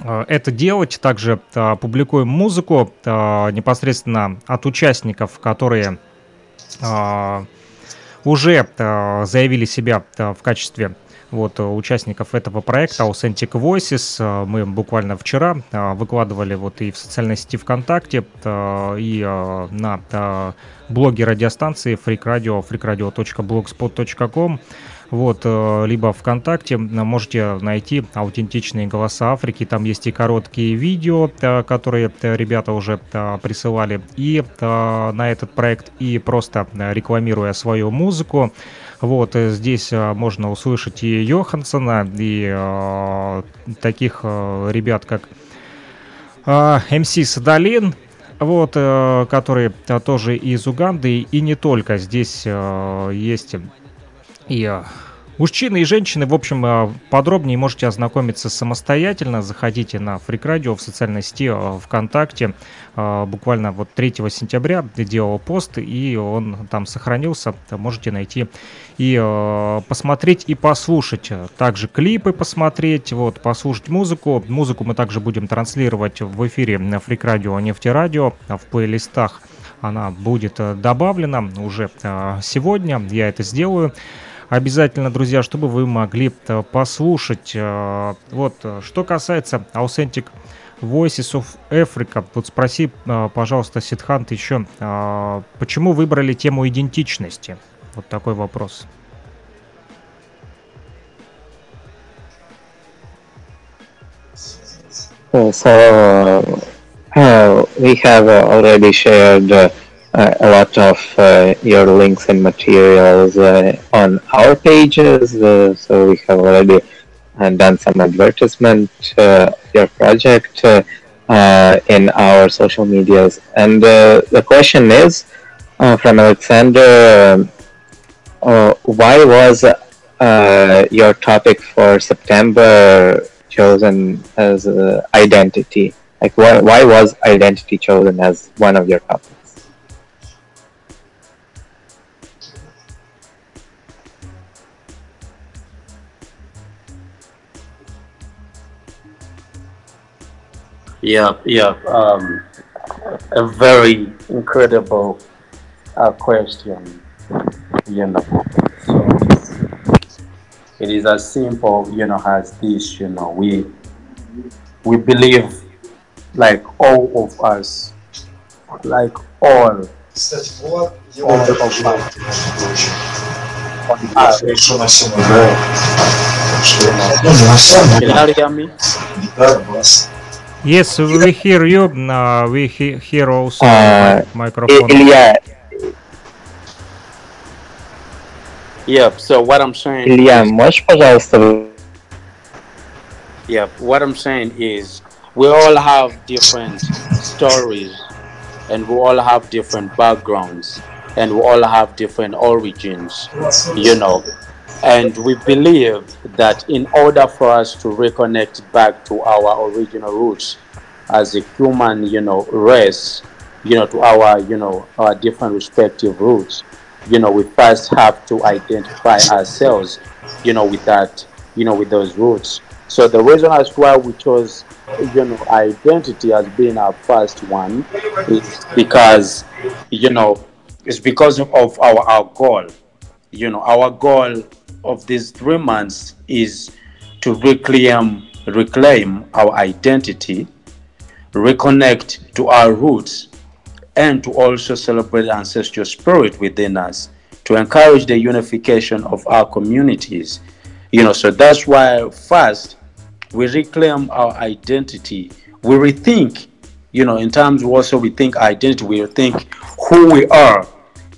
это делать. Также публикуем музыку непосредственно от участников, которые уже заявили себя в качестве вот, э, участников этого проекта Authentic Voices. Э, мы буквально вчера э, выкладывали вот и в социальной сети ВКонтакте, и на блоге радиостанции Freak Radio, freakradio.blogspot.com вот, либо ВКонтакте можете найти аутентичные голоса Африки. Там есть и короткие видео, которые ребята уже присылали и на этот проект, и просто рекламируя свою музыку. Вот, э, здесь э, можно услышать и Йохансона, и э, таких э, ребят, как э, МС Садалин, вот, э, который э, тоже из Уганды, и не только. Здесь э, есть и э, Мужчины и женщины, в общем, э, подробнее можете ознакомиться самостоятельно. Заходите на Freak Radio в социальной сети э, ВКонтакте. Э, буквально вот 3 сентября делал пост, и он там сохранился. Можете найти и посмотреть и послушать. Также клипы посмотреть, вот, послушать музыку. Музыку мы также будем транслировать в эфире на Freak Radio Нефтерадио в плейлистах. Она будет добавлена уже сегодня. Я это сделаю обязательно, друзья, чтобы вы могли э, послушать. Э, вот, э, что касается Authentic Voices of Africa, вот спроси, пожалуйста, Сидхант, еще, почему выбрали тему идентичности? Вот такой вопрос. So uh, we have already shared uh, a lot of uh, your links and materials uh, on our pages. Uh, so we have already uh, done some advertisement uh, of your project in our social medias. And the question is from Alexander, why was your topic for September chosen as identity? Like, why, why was identity chosen as one of your topics? Yeah, yeah. Um, a very incredible uh, question, you know. So it is as simple, you know, as this. You know, we we believe, like all of us, like all, all of us. Yes, we hear you. Uh, we he hear also uh, microphone. Илья. Yep. So what I'm saying. Илья, можешь, пожалуйста? Yep. What I'm saying is, we all have different stories, and we all have different backgrounds, and we all have different origins. You know, and we believe that in order for us to reconnect back to our original roots as a human, you know, race, you know, to our, you know, our different respective roots, you know, we first have to identify ourselves, you know, with that, you know, with those roots. So the reason as why we chose, you know, identity as being our first one is because, you know, it's because of our, our goal. You know, our goal of these three months is to reclaim reclaim our identity, reconnect to our roots, and to also celebrate ancestral spirit within us to encourage the unification of our communities. You know, so that's why first we reclaim our identity. We rethink, you know, in terms also we think identity, we think who we are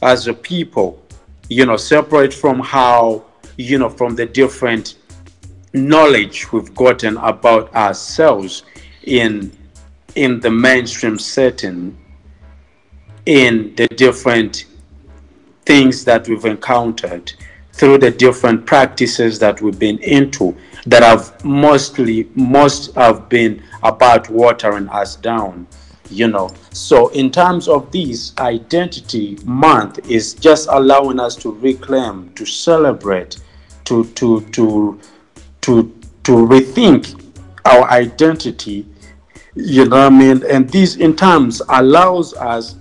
as a people, you know, separate from how you know, from the different knowledge we've gotten about ourselves in in the mainstream setting, in the different things that we've encountered through the different practices that we've been into that have mostly most have been about watering us down you know. So in terms of this identity month is just allowing us to reclaim to celebrate to to to to to rethink our identity you know what i mean? And this in terms allows us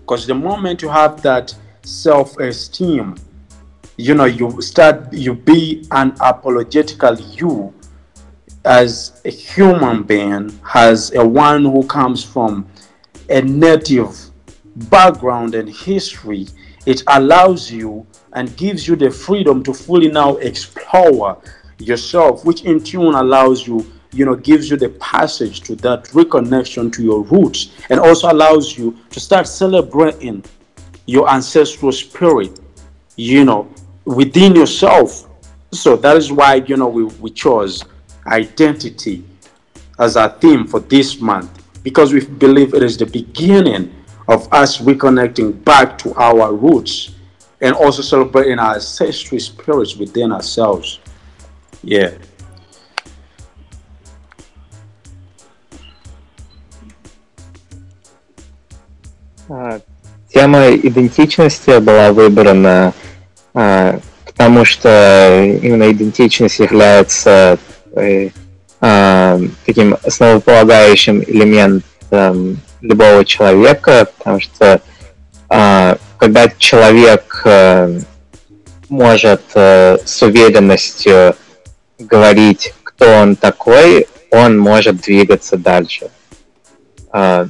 because the moment you have that self-esteem you know you start you be unapologetical you as a human being has a one who comes from a native background and history it allows you and gives you the freedom to fully now explore yourself, which in tune allows you, you know, gives you the passage to that reconnection to your roots and also allows you to start celebrating your ancestral spirit, you know, within yourself. So that is why, you know, we, we chose identity as our theme for this month because we believe it is the beginning of us reconnecting back to our roots and also celebrating our ancestral spirits within ourselves. Yeah. Тема идентичности была выбрана, потому что именно идентичность является таким основополагающим элементом любого человека, потому что когда человек э, может э, с уверенностью говорить, кто он такой, он может двигаться дальше. Э,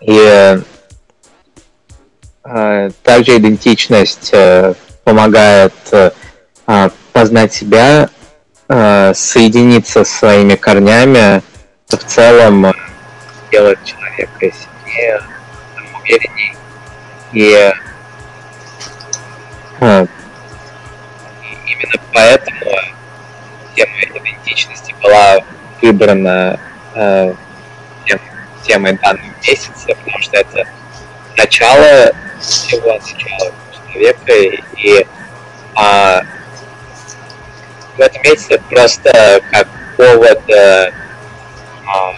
и также идентичность помогает познать себя, соединиться со своими корнями, в целом делать человека сильнее, увереннее и а, именно поэтому тема идентичности была выбрана э, темой данного месяца, потому что это начало всего, начало человека, и а, в этом месяце просто как повод э, а,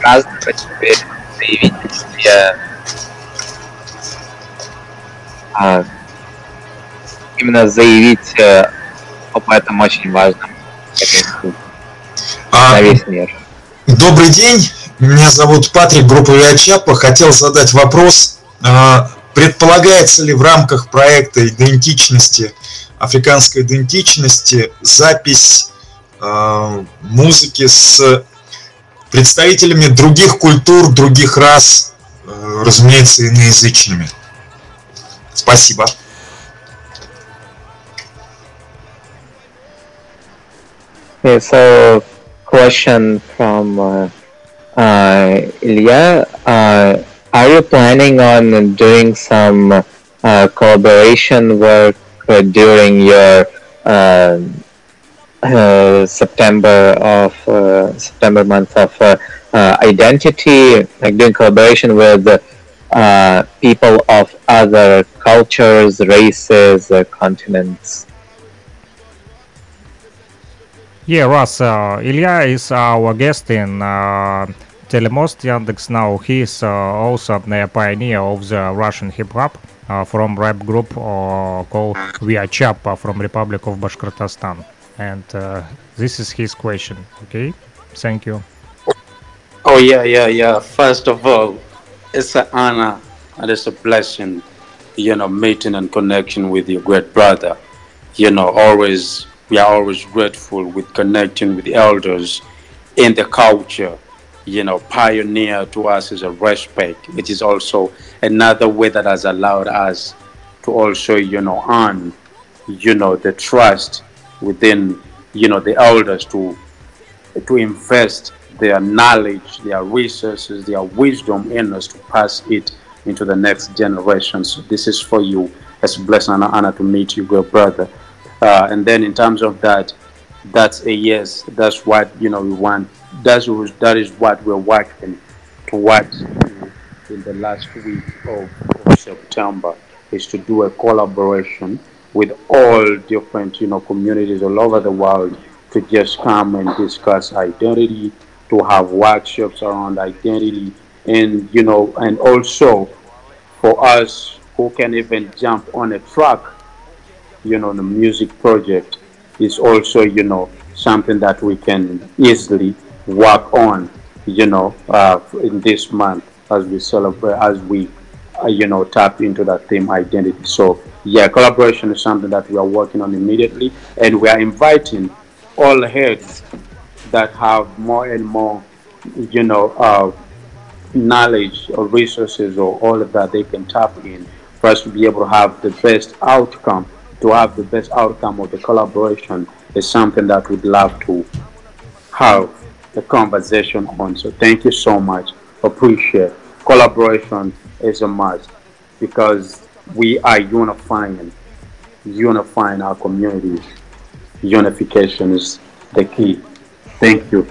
праздновать, заявить себе а, именно заявить э, об этом очень важно а, на весь мир. Добрый день, меня зовут Патрик, группа Виачапа. Хотел задать вопрос, а, предполагается ли в рамках проекта идентичности африканской идентичности запись э, музыки с представителями других культур, других рас, э, разумеется, иноязычными. Спасибо. Okay, so question from uh, uh, Ilya. Uh, are you planning on doing some uh, collaboration work uh, during your uh, uh, September of September month of identity, like doing collaboration with people of other cultures, races, continents? Yeah, Russ, uh, Ilya is our guest in uh, Telemost Yandex now. He is uh, also a pioneer of the Russian hip hop uh, from rap group uh, called Via Chapa from Republic of Bashkortostan. And uh, this is his question. Okay, thank you. Oh yeah, yeah, yeah. First of all, it's an honor and it's a blessing, you know, meeting and connection with your great brother. You know, always we are always grateful with connecting with the elders in the culture you know pioneer to us is a respect which is also another way that has allowed us to also you know earn you know the trust within you know the elders to to invest their knowledge their resources their wisdom in us to pass it into the next generation so this is for you it's a blessing and an honor to meet you good brother uh, and then in terms of that, that's a yes. That's what you know we want. That's that is what we're working towards in the last week of, of September is to do a collaboration with all different you know communities all over the world to just come and discuss identity, to have workshops around identity, and you know, and also for us who can even jump on a truck you know, the music project is also, you know, something that we can easily work on, you know, uh, in this month as we celebrate, as we, uh, you know, tap into that theme identity. So, yeah, collaboration is something that we are working on immediately, and we are inviting all heads that have more and more, you know, uh, knowledge or resources or all of that they can tap in for us to be able to have the best outcome to have the best outcome of the collaboration is something that we'd love to have the conversation on. So thank you so much. Appreciate collaboration is a must because we are unifying, unifying our communities. Unification is the key. Thank you.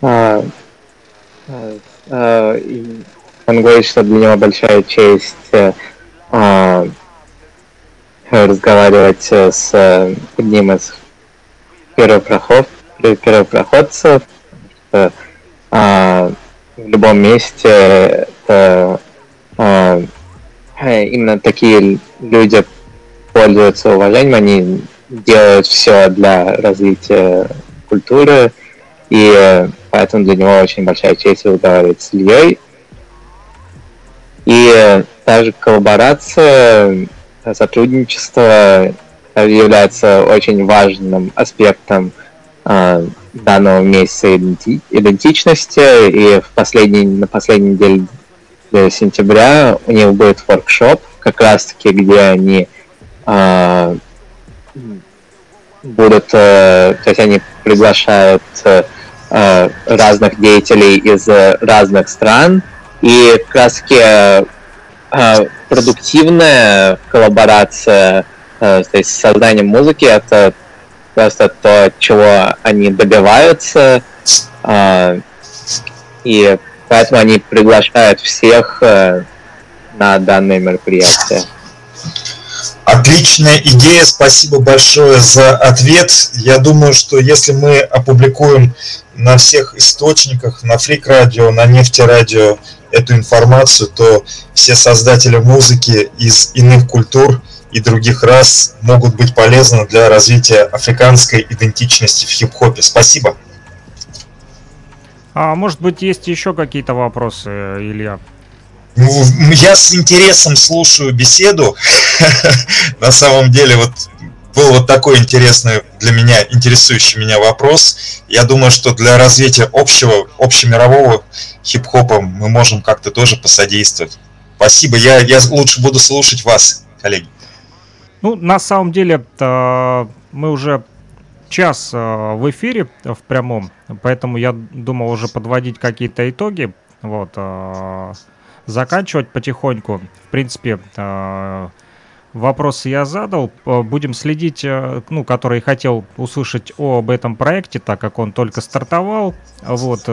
Uh, uh, Э, он говорит, что для него большая честь э, э, разговаривать с одним из первопроход, первопроходцев. Что, в любом месте это именно такие люди пользуются уважением, они делают все для развития культуры и поэтому для него очень большая честь разговаривать с Ильей. И также коллаборация, сотрудничество является очень важным аспектом э, данного месяца иденти идентичности. И в последний, на последней неделе сентября у них будет воркшоп, как раз таки, где они э, будут, э, то есть они приглашают э, Э, разных деятелей из разных стран. И как раз таки э, продуктивная коллаборация э, то есть создание музыки это просто то, чего они добиваются. И поэтому они приглашают всех на данное мероприятие. Отличная идея, спасибо большое за ответ. Я думаю, что если мы опубликуем на всех источниках, на Фрик Радио, на Нефти Радио эту информацию, то все создатели музыки из иных культур и других рас могут быть полезны для развития африканской идентичности в хип-хопе. Спасибо. А может быть, есть еще какие-то вопросы, Илья? Ну, я с интересом слушаю беседу. На самом деле, вот был вот такой интересный для меня, интересующий меня вопрос. Я думаю, что для развития общего, общемирового хип-хопа мы можем как-то тоже посодействовать. Спасибо, я, я лучше буду слушать вас, коллеги. Ну, на самом деле, мы уже час э, в эфире в прямом, поэтому я думал уже подводить какие-то итоги, вот, э, заканчивать потихоньку. В принципе, э, вопросы я задал. Будем следить, ну, который хотел услышать об этом проекте, так как он только стартовал. Вот.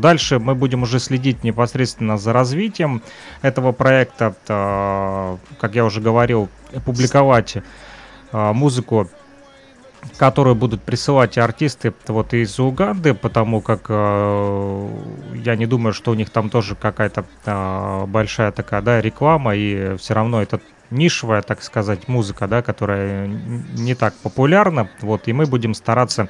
Дальше мы будем уже следить непосредственно за развитием этого проекта. Как я уже говорил, публиковать музыку которую будут присылать артисты вот из Уганды, потому как э, я не думаю, что у них там тоже какая-то э, большая такая, да, реклама, и все равно это нишевая, так сказать, музыка, да, которая не так популярна, вот, и мы будем стараться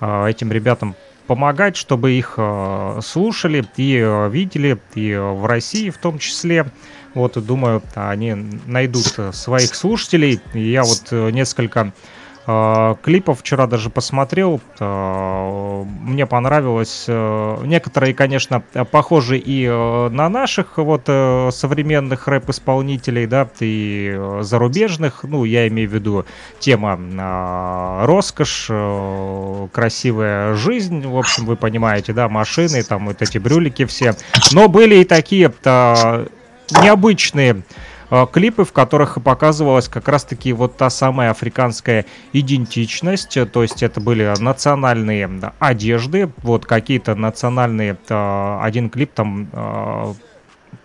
э, этим ребятам помогать, чтобы их э, слушали и э, видели, и в России в том числе. Вот, думаю, они найдут своих слушателей. Я вот несколько клипов вчера даже посмотрел. А, мне понравилось. Э, некоторые, конечно, похожи и э, на наших вот э, современных рэп-исполнителей, да, и зарубежных. Ну, я имею в виду тема а, роскошь, красивая жизнь. В общем, вы понимаете, да, машины, там вот эти брюлики все. Но были и такие необычные Э, клипы, в которых показывалась как раз-таки вот та самая африканская идентичность, то есть это были национальные одежды, вот какие-то национальные, э, один клип там э,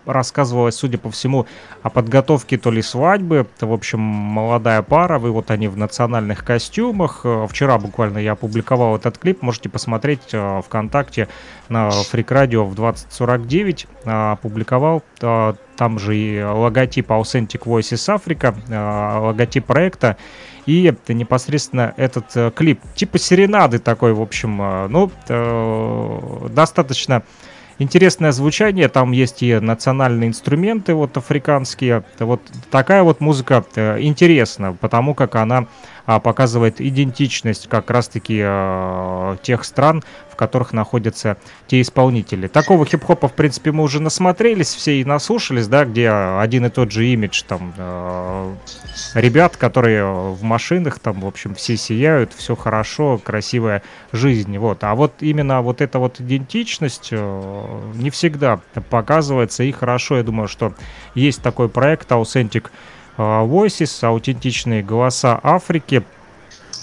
рассказывалось, судя по всему, о подготовке то ли свадьбы. Это, в общем, молодая пара, вы вот они в национальных костюмах. Вчера буквально я опубликовал этот клип, можете посмотреть ВКонтакте на Freak Radio в 2049. Опубликовал там же и логотип Authentic Voices Africa, э, логотип проекта, и это непосредственно этот э, клип. Типа серенады такой, в общем, э, ну, достаточно интересное звучание, там есть и национальные инструменты вот африканские. Вот такая вот музыка интересна, потому как она показывает идентичность как раз-таки а, тех стран, в которых находятся те исполнители. Такого хип-хопа, в принципе, мы уже насмотрелись, все и наслушались, да, где один и тот же имидж там а, ребят, которые в машинах, там, в общем, все сияют, все хорошо, красивая жизнь, вот. А вот именно вот эта вот идентичность не всегда показывается, и хорошо, я думаю, что есть такой проект Authentic а, Voices, аутентичные голоса Африки.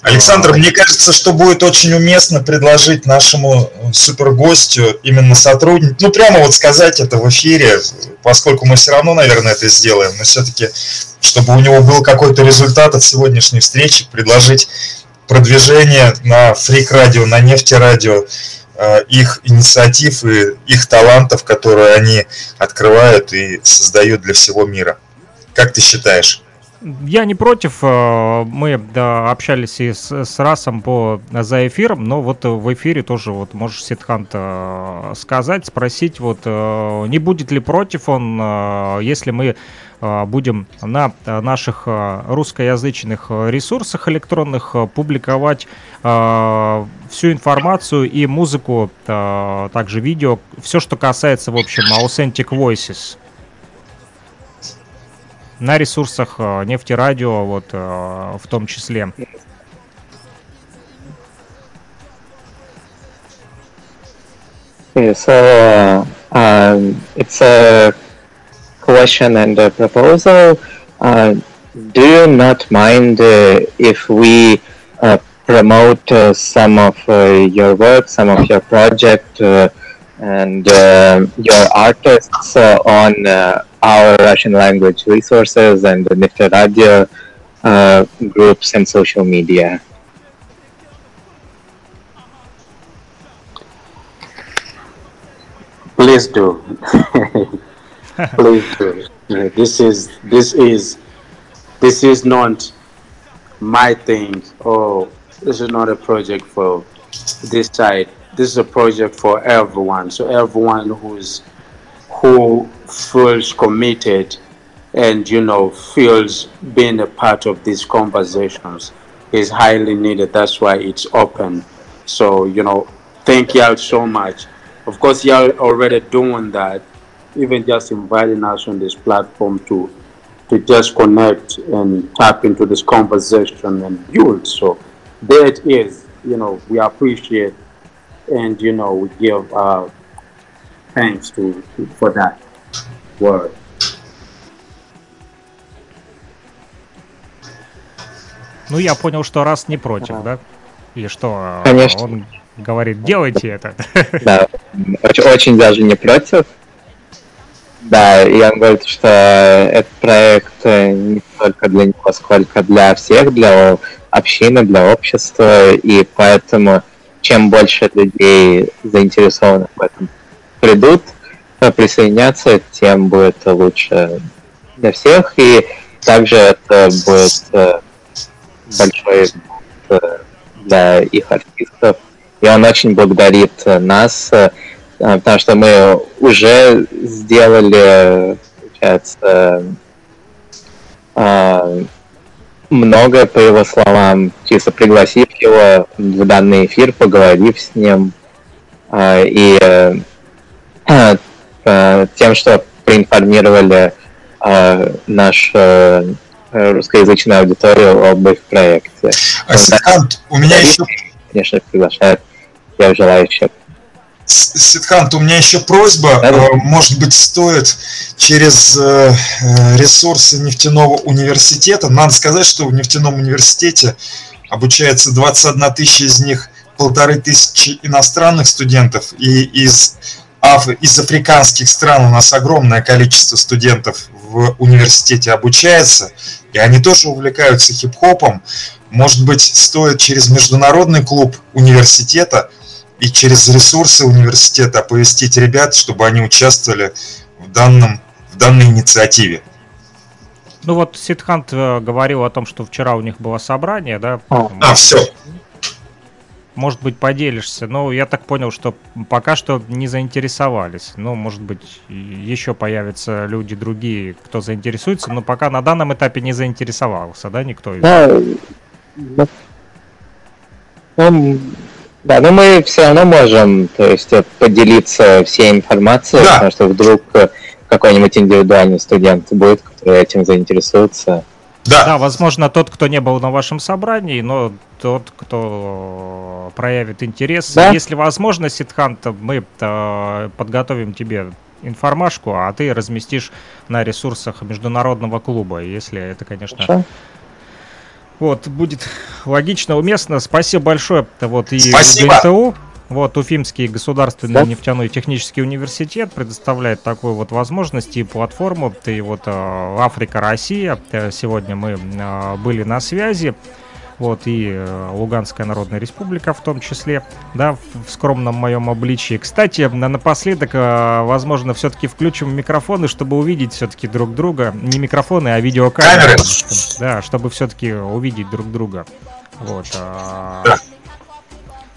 Александр, мне кажется, что будет очень уместно предложить нашему супергостю именно сотрудник, ну прямо вот сказать это в эфире, поскольку мы все равно, наверное, это сделаем, но все-таки, чтобы у него был какой-то результат от сегодняшней встречи, предложить продвижение на фрик радио, на нефти радио, а, их инициатив и их талантов, которые они открывают и создают для всего мира. Как ты считаешь? Я не против. Э, мы да, общались и с, с Расом по, за эфиром, но вот в эфире тоже вот можешь Ситхант э, сказать, спросить, вот э, не будет ли против он, если мы будем на наших русскоязычных ресурсах электронных публиковать всю информацию и музыку, также видео, все, что касается, в общем, Authentic Voices на ресурсах э, нефти радио, вот э, в том числе. Okay, so uh, um, it's a question and a proposal. Uh, do you not mind uh, if we uh, promote uh, some of uh, your work, some of your project, and your artists on our Russian language resources and the Nifta Radio uh, groups and social media. Please do. Please do. This is this is this is not my thing. Oh, this is not a project for this side. This is a project for everyone. So everyone who's who feels committed and you know feels being a part of these conversations is highly needed. That's why it's open. So you know, thank y'all so much. Of course, y'all already doing that. Even just inviting us on this platform to to just connect and tap into this conversation and build. So there it is. You know, we appreciate and you know we give uh, thanks to, to for that word. Ну, я понял, что раз не против, да? да? Или что? Конечно. Он говорит, делайте это. Да, очень, очень даже не против. Да, и он говорит, что этот проект не только для него, сколько для всех, для общины, для общества, и поэтому чем больше людей заинтересованных в этом придут, присоединятся, тем будет лучше для всех, и также это будет э, большой э, для их артистов. И он очень благодарит нас, э, потому что мы уже сделали, получается, много, по его словам, чисто пригласив его в данный эфир, поговорив с ним, и тем, что проинформировали наш русскоязычную аудиторию об их проекте. Ассистент, у меня еще... Конечно, приглашают всех желающих. Сидхант, у меня еще просьба, да, да. может быть, стоит через э, ресурсы нефтяного университета. Надо сказать, что в нефтяном университете обучается 21 тысяча из них полторы тысячи иностранных студентов, и из, из африканских стран у нас огромное количество студентов в университете обучается, и они тоже увлекаются хип-хопом. Может быть, стоит через международный клуб университета и через ресурсы университета оповестить ребят, чтобы они участвовали в, данном, в данной инициативе. Ну вот Сидхант э, говорил о том, что вчера у них было собрание, да? А, а все. Может быть, поделишься. Но я так понял, что пока что не заинтересовались. Ну, может быть, еще появятся люди другие, кто заинтересуется, но пока на данном этапе не заинтересовался, да, никто из Да, ну, да, но мы все равно можем, то есть, поделиться всей информацией, да. потому что вдруг какой-нибудь индивидуальный студент будет, который этим заинтересуется. Да. да, возможно, тот, кто не был на вашем собрании, но тот, кто проявит интерес. Да? Если возможно, Сидхант, мы э, подготовим тебе информашку, а ты разместишь на ресурсах международного клуба, если это, конечно, Хорошо. Вот, будет логично, уместно. Спасибо большое. Вот и Спасибо. ГНТУ. Вот Уфимский государственный да? нефтяной технический университет предоставляет такую вот возможность и платформу. И вот э, Африка, Россия. Э, сегодня мы э, были на связи вот, и Луганская Народная Республика в том числе, да, в скромном моем обличии. Кстати, напоследок, возможно, все-таки включим микрофоны, чтобы увидеть все-таки друг друга. Не микрофоны, а видеокамеры. Да, чтобы все-таки увидеть друг друга. Вот.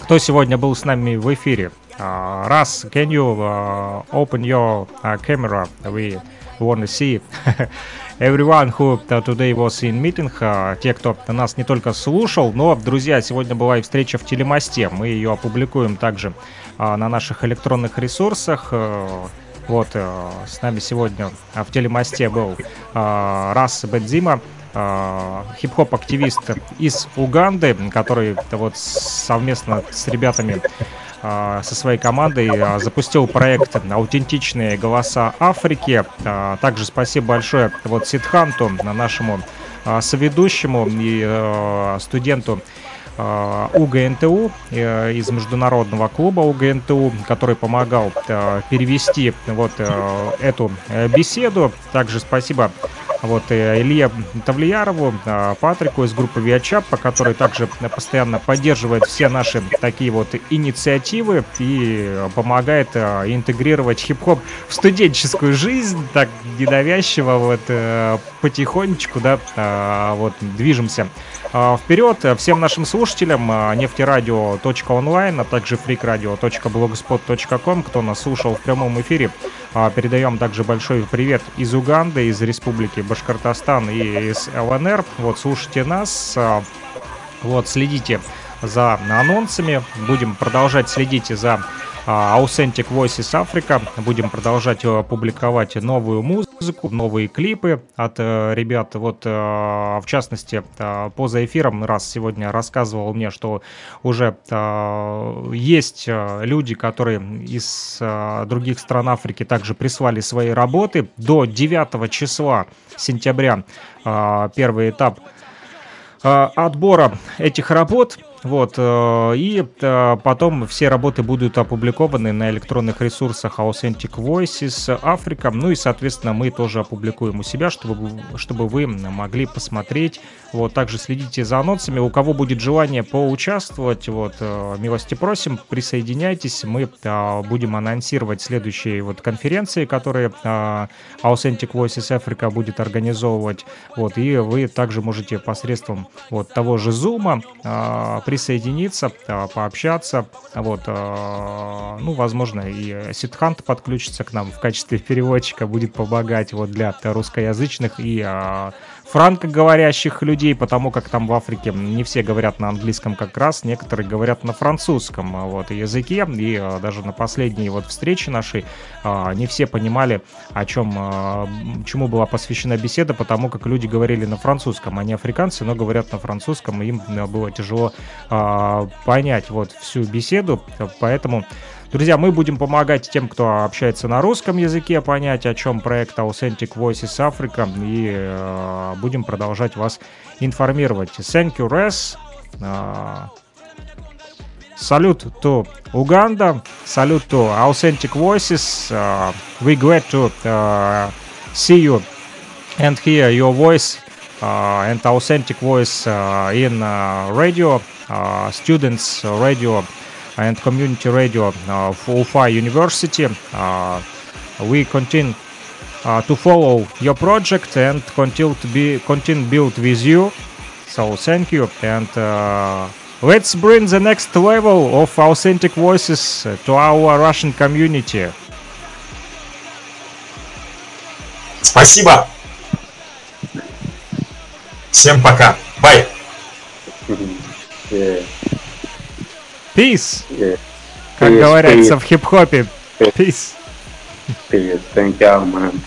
Кто сегодня был с нами в эфире? Раз, can you uh, open your uh, camera? We want to see everyone who today was in meeting, uh, те, кто нас не только слушал, но, друзья, сегодня была и встреча в Телемосте. Мы ее опубликуем также uh, на наших электронных ресурсах. Uh, вот, uh, с нами сегодня uh, в Телемосте был uh, Рас Бензима, Uh, хип-хоп-активист из Уганды, который вот совместно с ребятами а, со своей командой а, запустил проект «Аутентичные голоса Африки». А, также спасибо большое вот Сидханту, нашему соведущему и студенту УГНТУ э, из международного клуба УГНТУ, который помогал перевести вот э, эту э, беседу. Также спасибо вот Илье Тавлиярову, Патрику из группы Виачап, по которой также постоянно поддерживает все наши такие вот инициативы и помогает интегрировать хип-хоп в студенческую жизнь, так ненавязчиво вот потихонечку, да, вот движемся вперед. Всем нашим слушателям нефтерадио.онлайн, а также freakradio.blogspot.com, кто нас слушал в прямом эфире, передаем также большой привет из Уганды, из Республики Башкортостан и из ЛНР. Вот, слушайте нас, вот, следите за анонсами, будем продолжать следить за а, Authentic Voices Africa. Будем продолжать э, публиковать новую музыку, новые клипы от э, ребят. Вот, э, в частности, поза эфиром раз сегодня рассказывал мне, что уже есть люди, которые из других стран Африки также прислали свои работы. До 9 числа сентября первый этап отбора этих работ – вот, э, и э, потом все работы будут опубликованы на электронных ресурсах Authentic Voices Africa. Ну и, соответственно, мы тоже опубликуем у себя, чтобы, чтобы вы могли посмотреть. Вот, также следите за анонсами. У кого будет желание поучаствовать, вот, э, милости просим, присоединяйтесь. Мы будем анонсировать следующие вот конференции, которые Authentic Voices Africa будет организовывать. Вот, и вы также можете посредством вот того же Zoom присоединиться, а, пообщаться. Вот, а, ну, возможно, и Ситхант подключится к нам в качестве переводчика, будет помогать вот для русскоязычных и а, франкоговорящих людей, потому как там в Африке не все говорят на английском как раз, некоторые говорят на французском вот, языке, и а, даже на последней вот встрече нашей а, не все понимали, о чем, а, чему была посвящена беседа, потому как люди говорили на французском, они африканцы, но говорят на французском, им было тяжело понять вот всю беседу, поэтому Друзья, мы будем помогать тем, кто общается на русском языке, понять, о чем проект Authentic Voices Africa, и э, будем продолжать вас информировать. Thank you, Res. Uh, salute to Uganda, salute to Authentic Voices. Uh, we glad to uh, see you and hear your voice uh, and authentic voice uh, in uh, radio, uh, students radio and community radio of Ufa University. Uh, we continue uh, to follow your project and continue to be continue build with you. So thank you and uh, let's bring the next level of authentic voices to our Russian community. Спасибо. Всем пока. Bye. yeah. Peace. Yeah. Как peace, говорится peace. в хип-хопе. Peace. Peace. Thank you, man.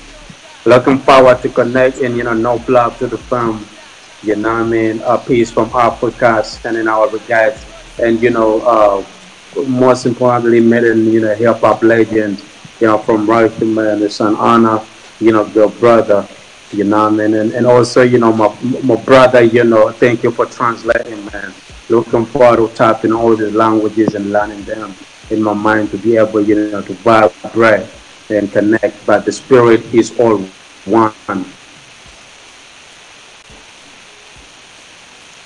Looking forward to connect and, you know, no love to the film. You know what I mean? A peace from Africa, sending our regards. And, you know, uh, most importantly, meeting, you know, hip hop legends, you know, from Rifleman man, the son Anna, you know, the brother, you know what I mean? And, and also, you know, my, my brother, you know, thank you for translating, man looking forward to tapping all the languages and learning them in my mind to be able, you know, to vibrate and connect. But the spirit is all one.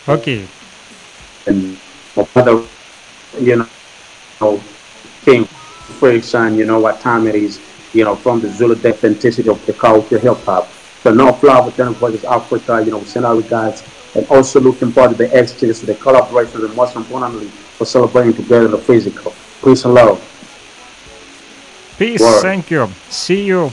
Okay. And my father, you know, King Frickson, you know what time it is, you know, from the Zulu authenticity of the culture hip hop. So no flower, then voices Africa, you know, send our regards and also looking forward to the exchange, the collaboration, and most importantly, for celebrating together the physical. Peace and love. Peace, Word. thank you. See you.